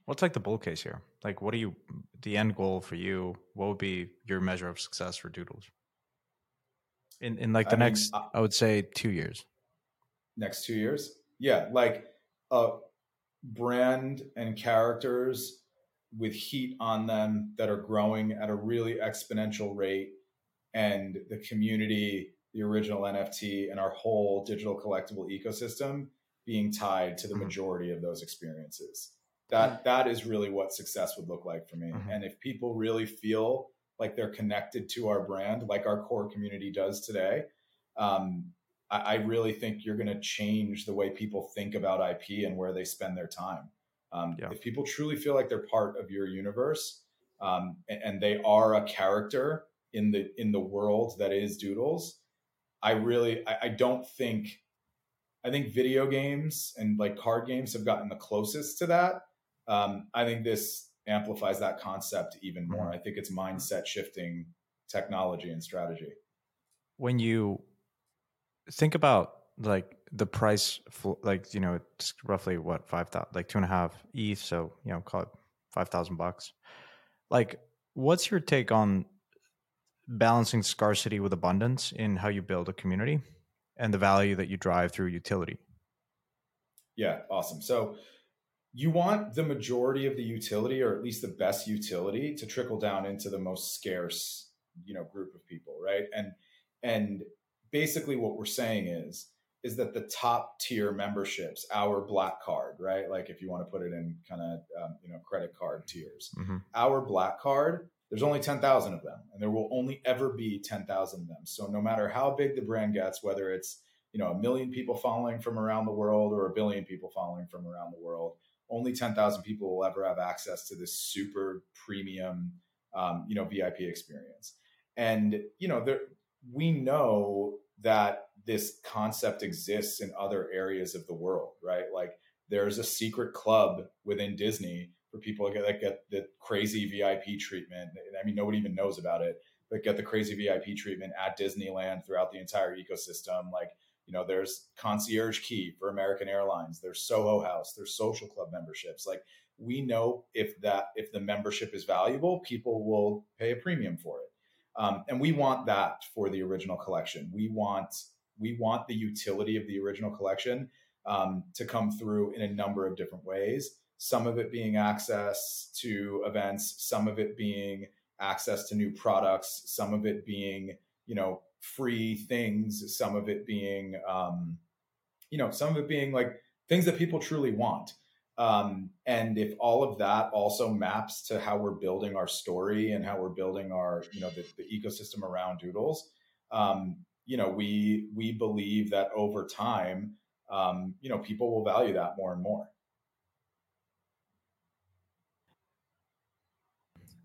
what's like the bull case here? Like, what are you the end goal for you? What would be your measure of success for Doodles? In in like the I next, mean, I, I would say two years next two years. Yeah, like uh, brand and characters with heat on them that are growing at a really exponential rate, and the community, the original NFT, and our whole digital collectible ecosystem being tied to the mm-hmm. majority of those experiences. That mm-hmm. that is really what success would look like for me. Mm-hmm. And if people really feel like they're connected to our brand, like our core community does today, um, I, I really think you're going to change the way people think about IP and where they spend their time. Um, yeah. If people truly feel like they're part of your universe um, and, and, they are a character in the in the world that is Doodles, I really I, I don't think I think video games and like card games have gotten the closest to that. Um, I think this amplifies that concept even more. Mm-hmm. I think it's mindset shifting technology and strategy. When you think about like the price for like you know it's roughly what five thousand like two and a half ETH, so you know call it five thousand bucks. Like, what's your take on balancing scarcity with abundance in how you build a community and the value that you drive through utility? Yeah, awesome. So you want the majority of the utility or at least the best utility to trickle down into the most scarce you know group of people right and and basically what we're saying is is that the top tier memberships, our black card, right? Like if you want to put it in kind of um, you know credit card tiers, mm-hmm. our black card, there's only ten thousand of them, and there will only ever be ten thousand of them. So no matter how big the brand gets, whether it's you know a million people following from around the world or a billion people following from around the world, only ten thousand people will ever have access to this super premium, um, you know, VIP experience. And you know, there we know that this concept exists in other areas of the world, right? Like there's a secret club within Disney for people that get the crazy VIP treatment. I mean, nobody even knows about it, but get the crazy VIP treatment at Disneyland throughout the entire ecosystem. Like, you know, there's concierge key for American Airlines, there's Soho House, there's social club memberships. Like, we know if that if the membership is valuable, people will pay a premium for it. Um, and we want that for the original collection. We want we want the utility of the original collection um, to come through in a number of different ways. Some of it being access to events, some of it being access to new products, some of it being you know free things, some of it being um, you know some of it being like things that people truly want. Um, and if all of that also maps to how we're building our story and how we're building our, you know, the, the ecosystem around Doodles, um, you know, we we believe that over time, um, you know, people will value that more and more.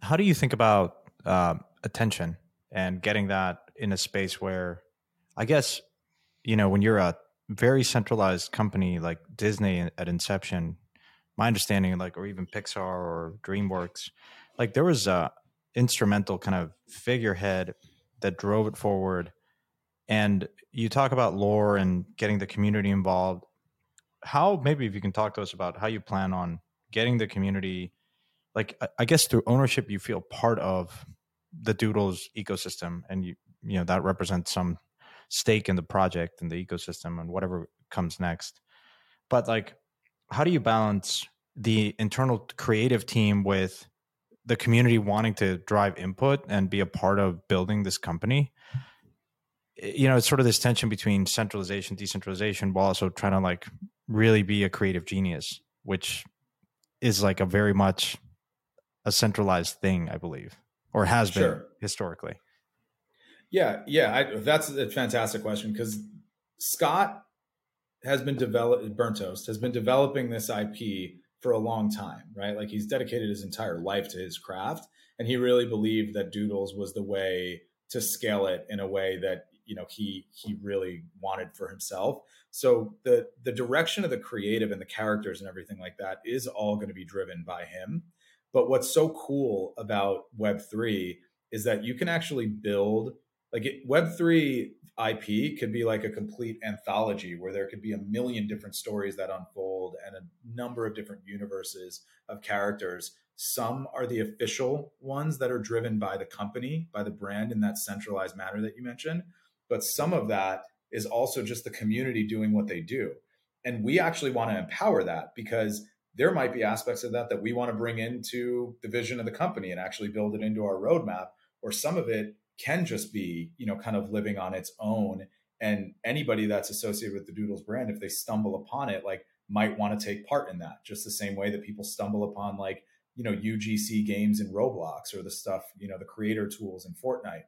How do you think about uh, attention and getting that in a space where, I guess, you know, when you're a very centralized company like Disney at inception, my understanding, like, or even Pixar or DreamWorks, like there was a instrumental kind of figurehead that drove it forward. And you talk about lore and getting the community involved. How maybe if you can talk to us about how you plan on getting the community, like I guess through ownership, you feel part of the Doodles ecosystem, and you you know that represents some stake in the project and the ecosystem and whatever comes next. But like how do you balance the internal creative team with the community wanting to drive input and be a part of building this company you know it's sort of this tension between centralization decentralization while also trying to like really be a creative genius which is like a very much a centralized thing i believe or has been sure. historically. Yeah yeah I, that's a fantastic question because scott has been developed burnt toast has been developing this ip for a long time right? Like he's dedicated his entire life to his craft and he really believed that doodles was the way to scale it in a way that you know he he really wanted for himself. So the the direction of the creative and the characters and everything like that is all going to be driven by him but what's so cool about web3 is that you can actually build like it, web3 ip could be like a complete anthology where there could be a million different stories that unfold and a number of different universes of characters. Some are the official ones that are driven by the company by the brand in that centralized manner that you mentioned but some of that is also just the community doing what they do. And we actually want to empower that because there might be aspects of that that we want to bring into the vision of the company and actually build it into our roadmap or some of it can just be, you know, kind of living on its own. And anybody that's associated with the Doodles brand, if they stumble upon it, like might want to take part in that, just the same way that people stumble upon like, you know, UGC games in Roblox or the stuff, you know, the creator tools in Fortnite.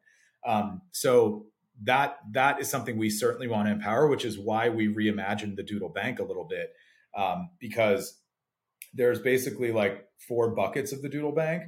Um, so that that is something we certainly want to empower, which is why we reimagined the Doodle Bank a little bit, um, because there's basically like four buckets of the Doodle Bank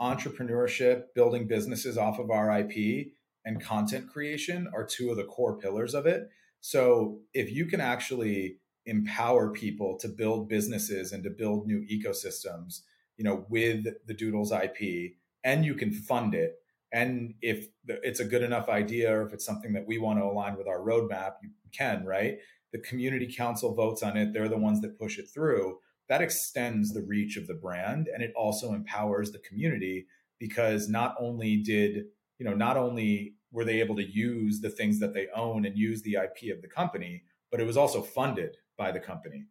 entrepreneurship, building businesses off of our IP, and content creation are two of the core pillars of it. So if you can actually empower people to build businesses and to build new ecosystems, you know, with the Doodles IP, and you can fund it, and if it's a good enough idea or if it's something that we want to align with our roadmap, you can, right? The community council votes on it; they're the ones that push it through that extends the reach of the brand and it also empowers the community because not only did you know not only were they able to use the things that they own and use the ip of the company but it was also funded by the company.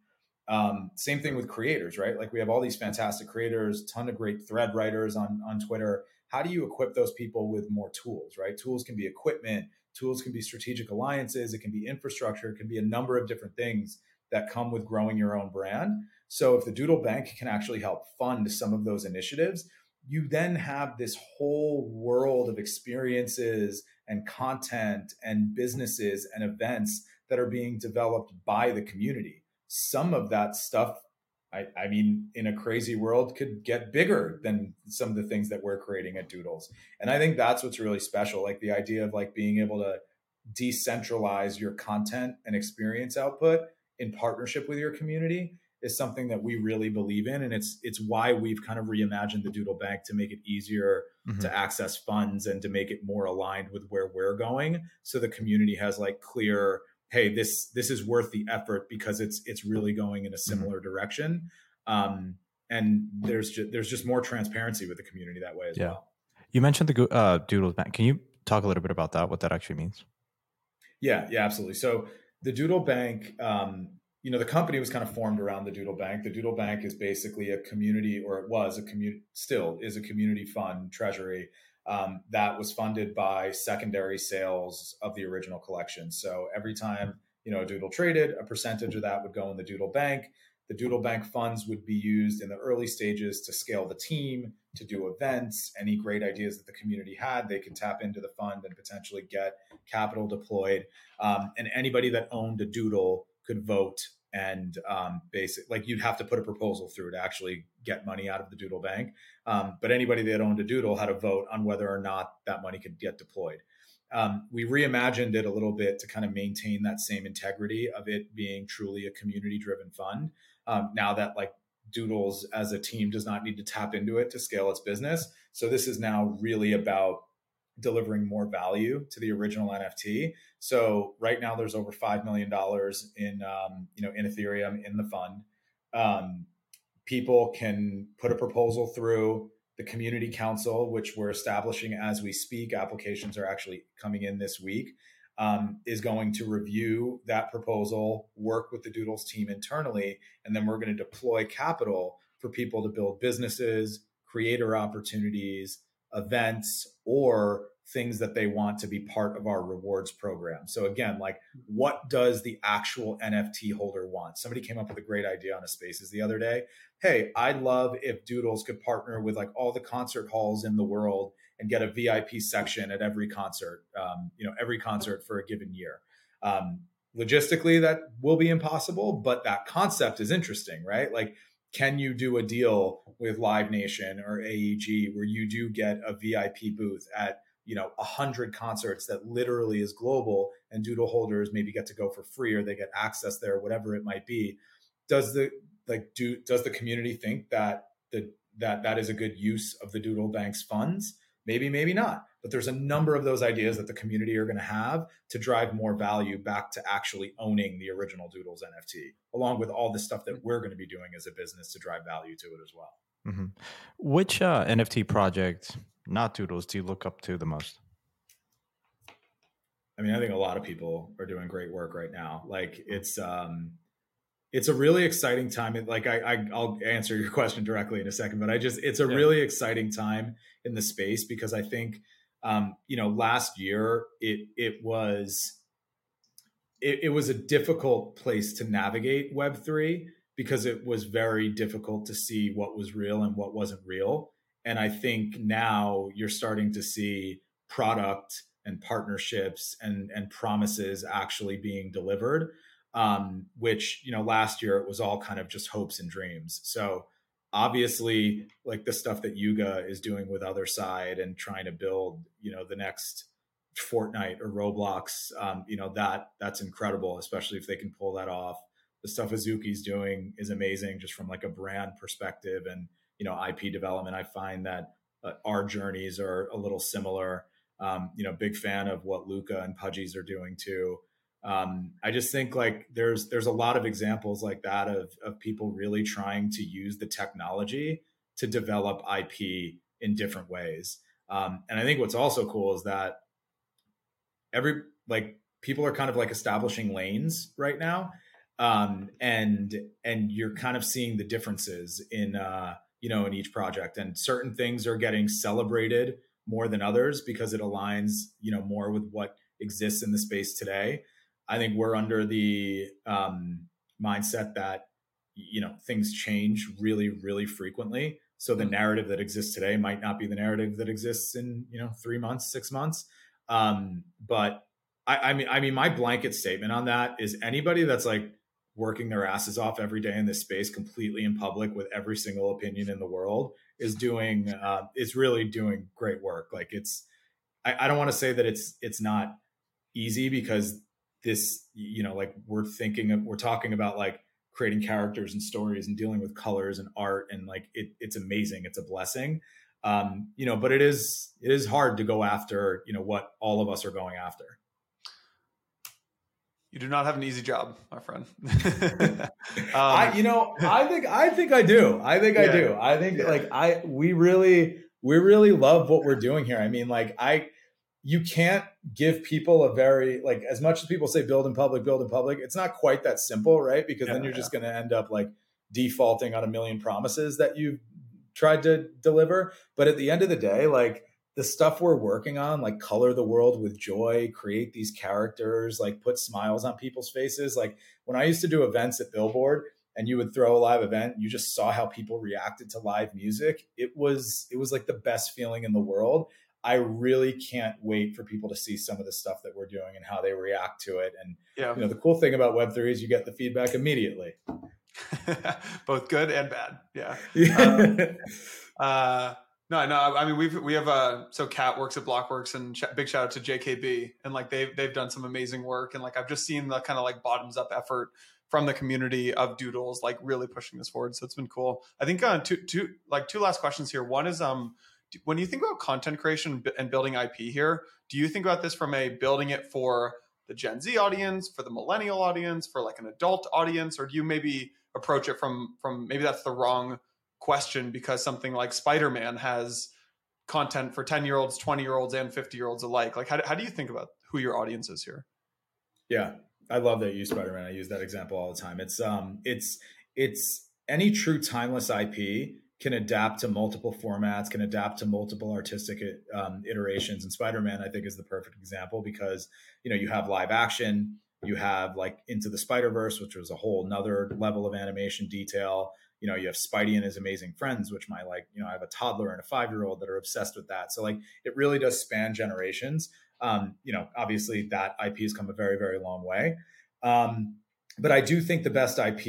Um, same thing with creators right? Like we have all these fantastic creators ton of great thread writers on on twitter. How do you equip those people with more tools right? Tools can be equipment tools can be strategic alliances it can be infrastructure it can be a number of different things that come with growing your own brand so if the Doodle Bank can actually help fund some of those initiatives, you then have this whole world of experiences and content and businesses and events that are being developed by the community. Some of that stuff, I, I, mean, in a crazy world, could get bigger than some of the things that we're creating at Doodles. And I think that's what's really special, like the idea of like being able to decentralize your content and experience output in partnership with your community is something that we really believe in and it's it's why we've kind of reimagined the doodle bank to make it easier mm-hmm. to access funds and to make it more aligned with where we're going so the community has like clear hey this this is worth the effort because it's it's really going in a mm-hmm. similar mm-hmm. direction um, and there's just there's just more transparency with the community that way as yeah. well you mentioned the uh, doodles bank can you talk a little bit about that what that actually means yeah yeah absolutely so the doodle bank um, you know, the company was kind of formed around the Doodle Bank. The Doodle Bank is basically a community, or it was a community, still is a community fund treasury um, that was funded by secondary sales of the original collection. So every time you know a Doodle traded, a percentage of that would go in the Doodle Bank. the Doodle Bank funds would be used in the early stages to scale the team, to do events, any great ideas that the community had, they could tap into the fund and potentially get capital deployed. Um, and anybody that owned a Doodle could vote and um, basic like you'd have to put a proposal through to actually get money out of the Doodle Bank. Um, but anybody that owned a Doodle had a vote on whether or not that money could get deployed. Um, we reimagined it a little bit to kind of maintain that same integrity of it being truly a community driven fund. Um, now that like Doodles as a team does not need to tap into it to scale its business. So this is now really about delivering more value to the original NFT. So right now there's over five million dollars in um, you know in Ethereum in the fund. Um, people can put a proposal through the community council, which we're establishing as we speak. Applications are actually coming in this week. Um, is going to review that proposal, work with the Doodles team internally, and then we're going to deploy capital for people to build businesses, creator opportunities, events, or things that they want to be part of our rewards program. So again, like what does the actual NFT holder want? Somebody came up with a great idea on a spaces the other day. Hey, I'd love if Doodles could partner with like all the concert halls in the world and get a VIP section at every concert, um, you know, every concert for a given year. Um, logistically, that will be impossible, but that concept is interesting, right? Like, can you do a deal with Live Nation or AEG where you do get a VIP booth at you know a hundred concerts that literally is global and doodle holders maybe get to go for free or they get access there whatever it might be? Does the like do does the community think that the that that is a good use of the doodle bank's funds? Maybe maybe not but there's a number of those ideas that the community are going to have to drive more value back to actually owning the original doodles nft along with all the stuff that we're going to be doing as a business to drive value to it as well mm-hmm. which uh, nft project not Doodles do you look up to the most? I mean, I think a lot of people are doing great work right now. Like it's um it's a really exciting time. Like I, I will answer your question directly in a second, but I just it's a yeah. really exciting time in the space because I think um, you know, last year it it was it, it was a difficult place to navigate Web three because it was very difficult to see what was real and what wasn't real. And I think now you're starting to see product and partnerships and, and promises actually being delivered, um, which, you know, last year it was all kind of just hopes and dreams. So obviously, like the stuff that Yuga is doing with Otherside and trying to build, you know, the next Fortnite or Roblox, um, you know, that that's incredible, especially if they can pull that off. The stuff Azuki's doing is amazing just from like a brand perspective and you know IP development. I find that uh, our journeys are a little similar. Um, you know, big fan of what Luca and Pudgies are doing too. Um, I just think like there's there's a lot of examples like that of of people really trying to use the technology to develop IP in different ways. Um, and I think what's also cool is that every like people are kind of like establishing lanes right now, um, and and you're kind of seeing the differences in uh, you know, in each project. And certain things are getting celebrated more than others because it aligns, you know, more with what exists in the space today. I think we're under the um, mindset that you know things change really, really frequently. So the narrative that exists today might not be the narrative that exists in you know three months, six months. Um, but I, I mean, I mean, my blanket statement on that is anybody that's like working their asses off every day in this space completely in public with every single opinion in the world is doing uh, is really doing great work like it's I, I don't want to say that it's it's not easy because this you know like we're thinking of, we're talking about like creating characters and stories and dealing with colors and art and like it, it's amazing it's a blessing um you know but it is it is hard to go after you know what all of us are going after you do not have an easy job, my friend. [LAUGHS] um, I, you know, I think I think I do. I think yeah, I do. I think yeah. like I we really we really love what we're doing here. I mean, like I you can't give people a very like as much as people say build in public, build in public. It's not quite that simple, right? Because yeah, then you're just going to end up like defaulting on a million promises that you tried to deliver. But at the end of the day, like the stuff we're working on, like color the world with joy, create these characters, like put smiles on people's faces. Like when I used to do events at Billboard and you would throw a live event, you just saw how people reacted to live music. It was it was like the best feeling in the world. I really can't wait for people to see some of the stuff that we're doing and how they react to it. And yeah. you know, the cool thing about Web3 is you get the feedback immediately. [LAUGHS] Both good and bad. Yeah. [LAUGHS] um, uh, no, no. I mean, we've we have a uh, so Cat works at Blockworks, and sh- big shout out to JKB, and like they've they've done some amazing work, and like I've just seen the kind of like bottoms up effort from the community of doodles, like really pushing this forward. So it's been cool. I think uh, two two like two last questions here. One is um when you think about content creation and building IP here, do you think about this from a building it for the Gen Z audience, for the millennial audience, for like an adult audience, or do you maybe approach it from from maybe that's the wrong question because something like Spider-Man has content for 10 year olds, 20 year olds, and 50 year olds alike. Like, how, how do you think about who your audience is here? Yeah, I love that you use Spider-Man. I use that example all the time. It's, um, it's, it's any true timeless IP can adapt to multiple formats, can adapt to multiple artistic um, iterations. And Spider-Man, I think, is the perfect example because, you know, you have live action, you have like Into the Spider Verse, which was a whole another level of animation detail. You know you have spidey and his amazing friends which my like you know i have a toddler and a five year old that are obsessed with that. So like it really does span generations. Um, you know obviously that ip has come a very very long way. Um, but i do think the best ip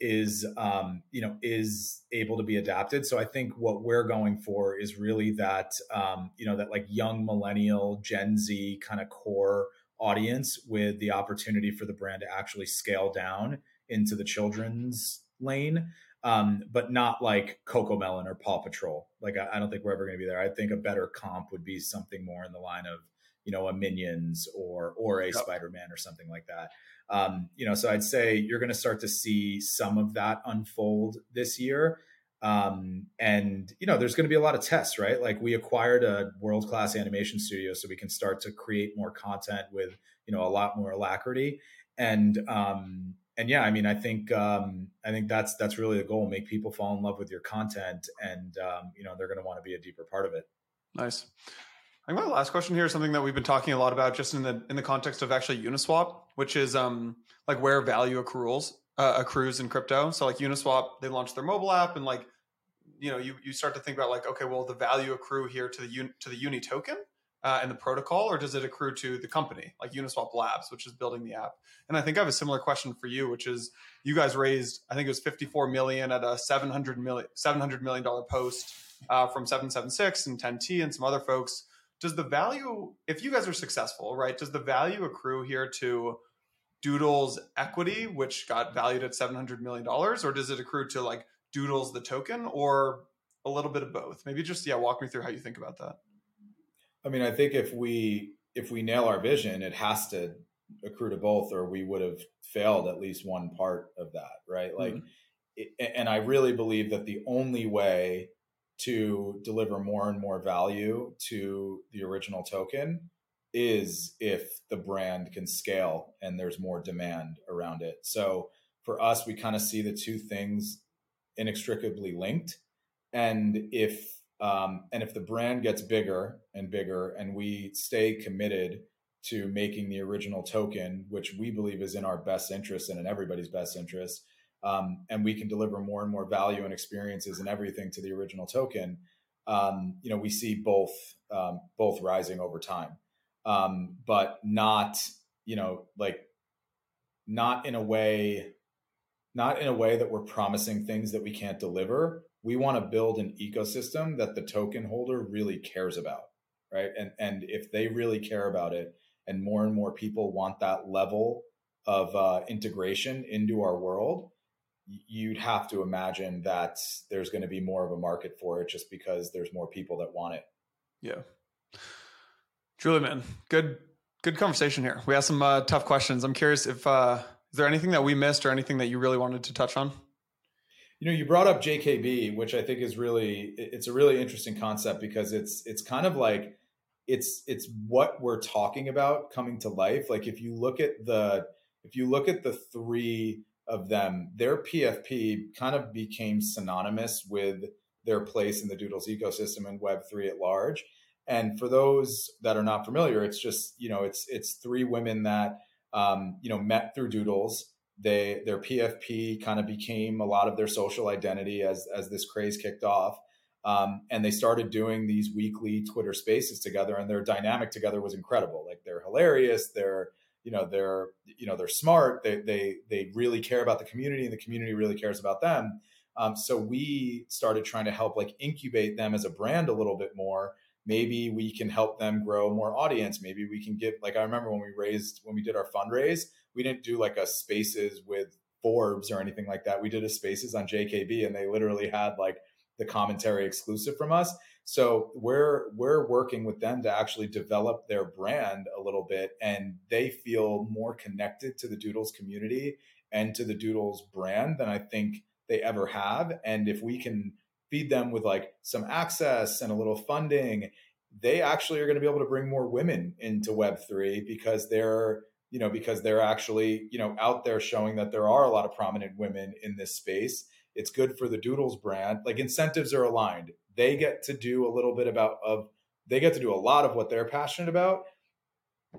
is um, you know is able to be adapted so i think what we're going for is really that um, you know that like young millennial gen z kind of core audience with the opportunity for the brand to actually scale down into the children's lane um, but not like CoComelon or Paw Patrol. Like I, I don't think we're ever going to be there. I think a better comp would be something more in the line of you know a Minions or or a yep. Spider Man or something like that. Um, you know, so I'd say you're going to start to see some of that unfold this year. Um, and you know, there's going to be a lot of tests, right? Like we acquired a world class animation studio, so we can start to create more content with you know a lot more alacrity. And um, and yeah, I mean, I think um, I think that's that's really the goal: make people fall in love with your content, and um, you know they're going to want to be a deeper part of it. Nice. I think my last question here is something that we've been talking a lot about, just in the in the context of actually Uniswap, which is um, like where value accruals uh, accrues in crypto. So like Uniswap, they launched their mobile app, and like you know you you start to think about like okay, well the value accrue here to the to the Uni token uh, and the protocol, or does it accrue to the company like Uniswap Labs, which is building the app? And I think I have a similar question for you, which is you guys raised, I think it was 54 million at a 700 million, 700 million dollar post uh, from 776 and 10T and some other folks. Does the value, if you guys are successful, right? Does the value accrue here to Doodle's equity, which got valued at 700 million dollars, or does it accrue to like Doodle's the token, or a little bit of both? Maybe just yeah, walk me through how you think about that. I mean, I think if we if we nail our vision, it has to accrue to both, or we would have failed at least one part of that, right? Like, mm-hmm. it, and I really believe that the only way to deliver more and more value to the original token is if the brand can scale and there's more demand around it. So for us, we kind of see the two things inextricably linked. And if um, and if the brand gets bigger and bigger, and we stay committed to making the original token, which we believe is in our best interest and in everybody's best interest, um, and we can deliver more and more value and experiences and everything to the original token, um, you know, we see both um, both rising over time, um, but not you know like not in a way not in a way that we're promising things that we can't deliver. We want to build an ecosystem that the token holder really cares about right? And and if they really care about it and more and more people want that level of uh, integration into our world you'd have to imagine that there's going to be more of a market for it just because there's more people that want it. Yeah. Truly man good good conversation here. We have some uh, tough questions. I'm curious if uh, is there anything that we missed or anything that you really wanted to touch on? You know, you brought up JKB, which I think is really it's a really interesting concept because it's it's kind of like it's it's what we're talking about coming to life. Like if you look at the if you look at the three of them, their PFP kind of became synonymous with their place in the Doodles ecosystem and Web3 at large. And for those that are not familiar, it's just, you know, it's it's three women that um, you know, met through Doodles they their PFP kind of became a lot of their social identity as as this craze kicked off. Um, and they started doing these weekly Twitter Spaces together, and their dynamic together was incredible. Like they're hilarious, they're you know they're you know they're smart, they they they really care about the community, and the community really cares about them. Um, so we started trying to help like incubate them as a brand a little bit more. Maybe we can help them grow more audience. Maybe we can get like I remember when we raised when we did our fundraise, we didn't do like a Spaces with Forbes or anything like that. We did a Spaces on JKB, and they literally had like the commentary exclusive from us. So we're we're working with them to actually develop their brand a little bit and they feel more connected to the Doodles community and to the Doodles brand than I think they ever have. And if we can feed them with like some access and a little funding, they actually are going to be able to bring more women into Web3 because they're you know because they're actually you know out there showing that there are a lot of prominent women in this space it's good for the Doodles brand. Like incentives are aligned. They get to do a little bit about of they get to do a lot of what they're passionate about.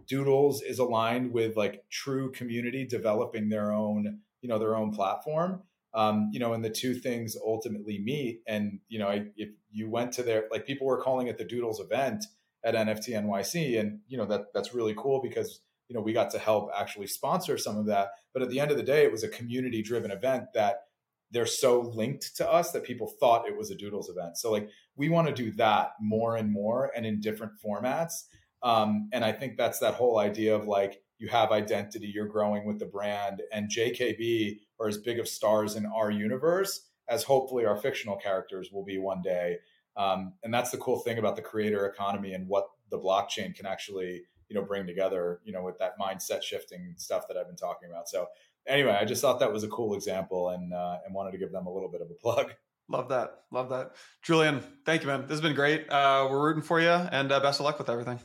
Doodles is aligned with like true community developing their own, you know, their own platform. Um, you know, and the two things ultimately meet. And you know, if you went to their like people were calling it the Doodles event at NFT NYC, and you know that that's really cool because you know we got to help actually sponsor some of that. But at the end of the day, it was a community driven event that they're so linked to us that people thought it was a doodles event. So like we want to do that more and more and in different formats. Um, and i think that's that whole idea of like you have identity you're growing with the brand and jkb are as big of stars in our universe as hopefully our fictional characters will be one day. Um, and that's the cool thing about the creator economy and what the blockchain can actually you know bring together you know with that mindset shifting stuff that i've been talking about. So anyway, I just thought that was a cool example and uh, and wanted to give them a little bit of a [LAUGHS] plug. Love that. Love that. Julian, thank you, man. This has been great. Uh, we're rooting for you and uh, best of luck with everything.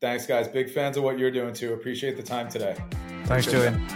Thanks, guys. Big fans of what you're doing too. Appreciate the time today. Thanks, Julian.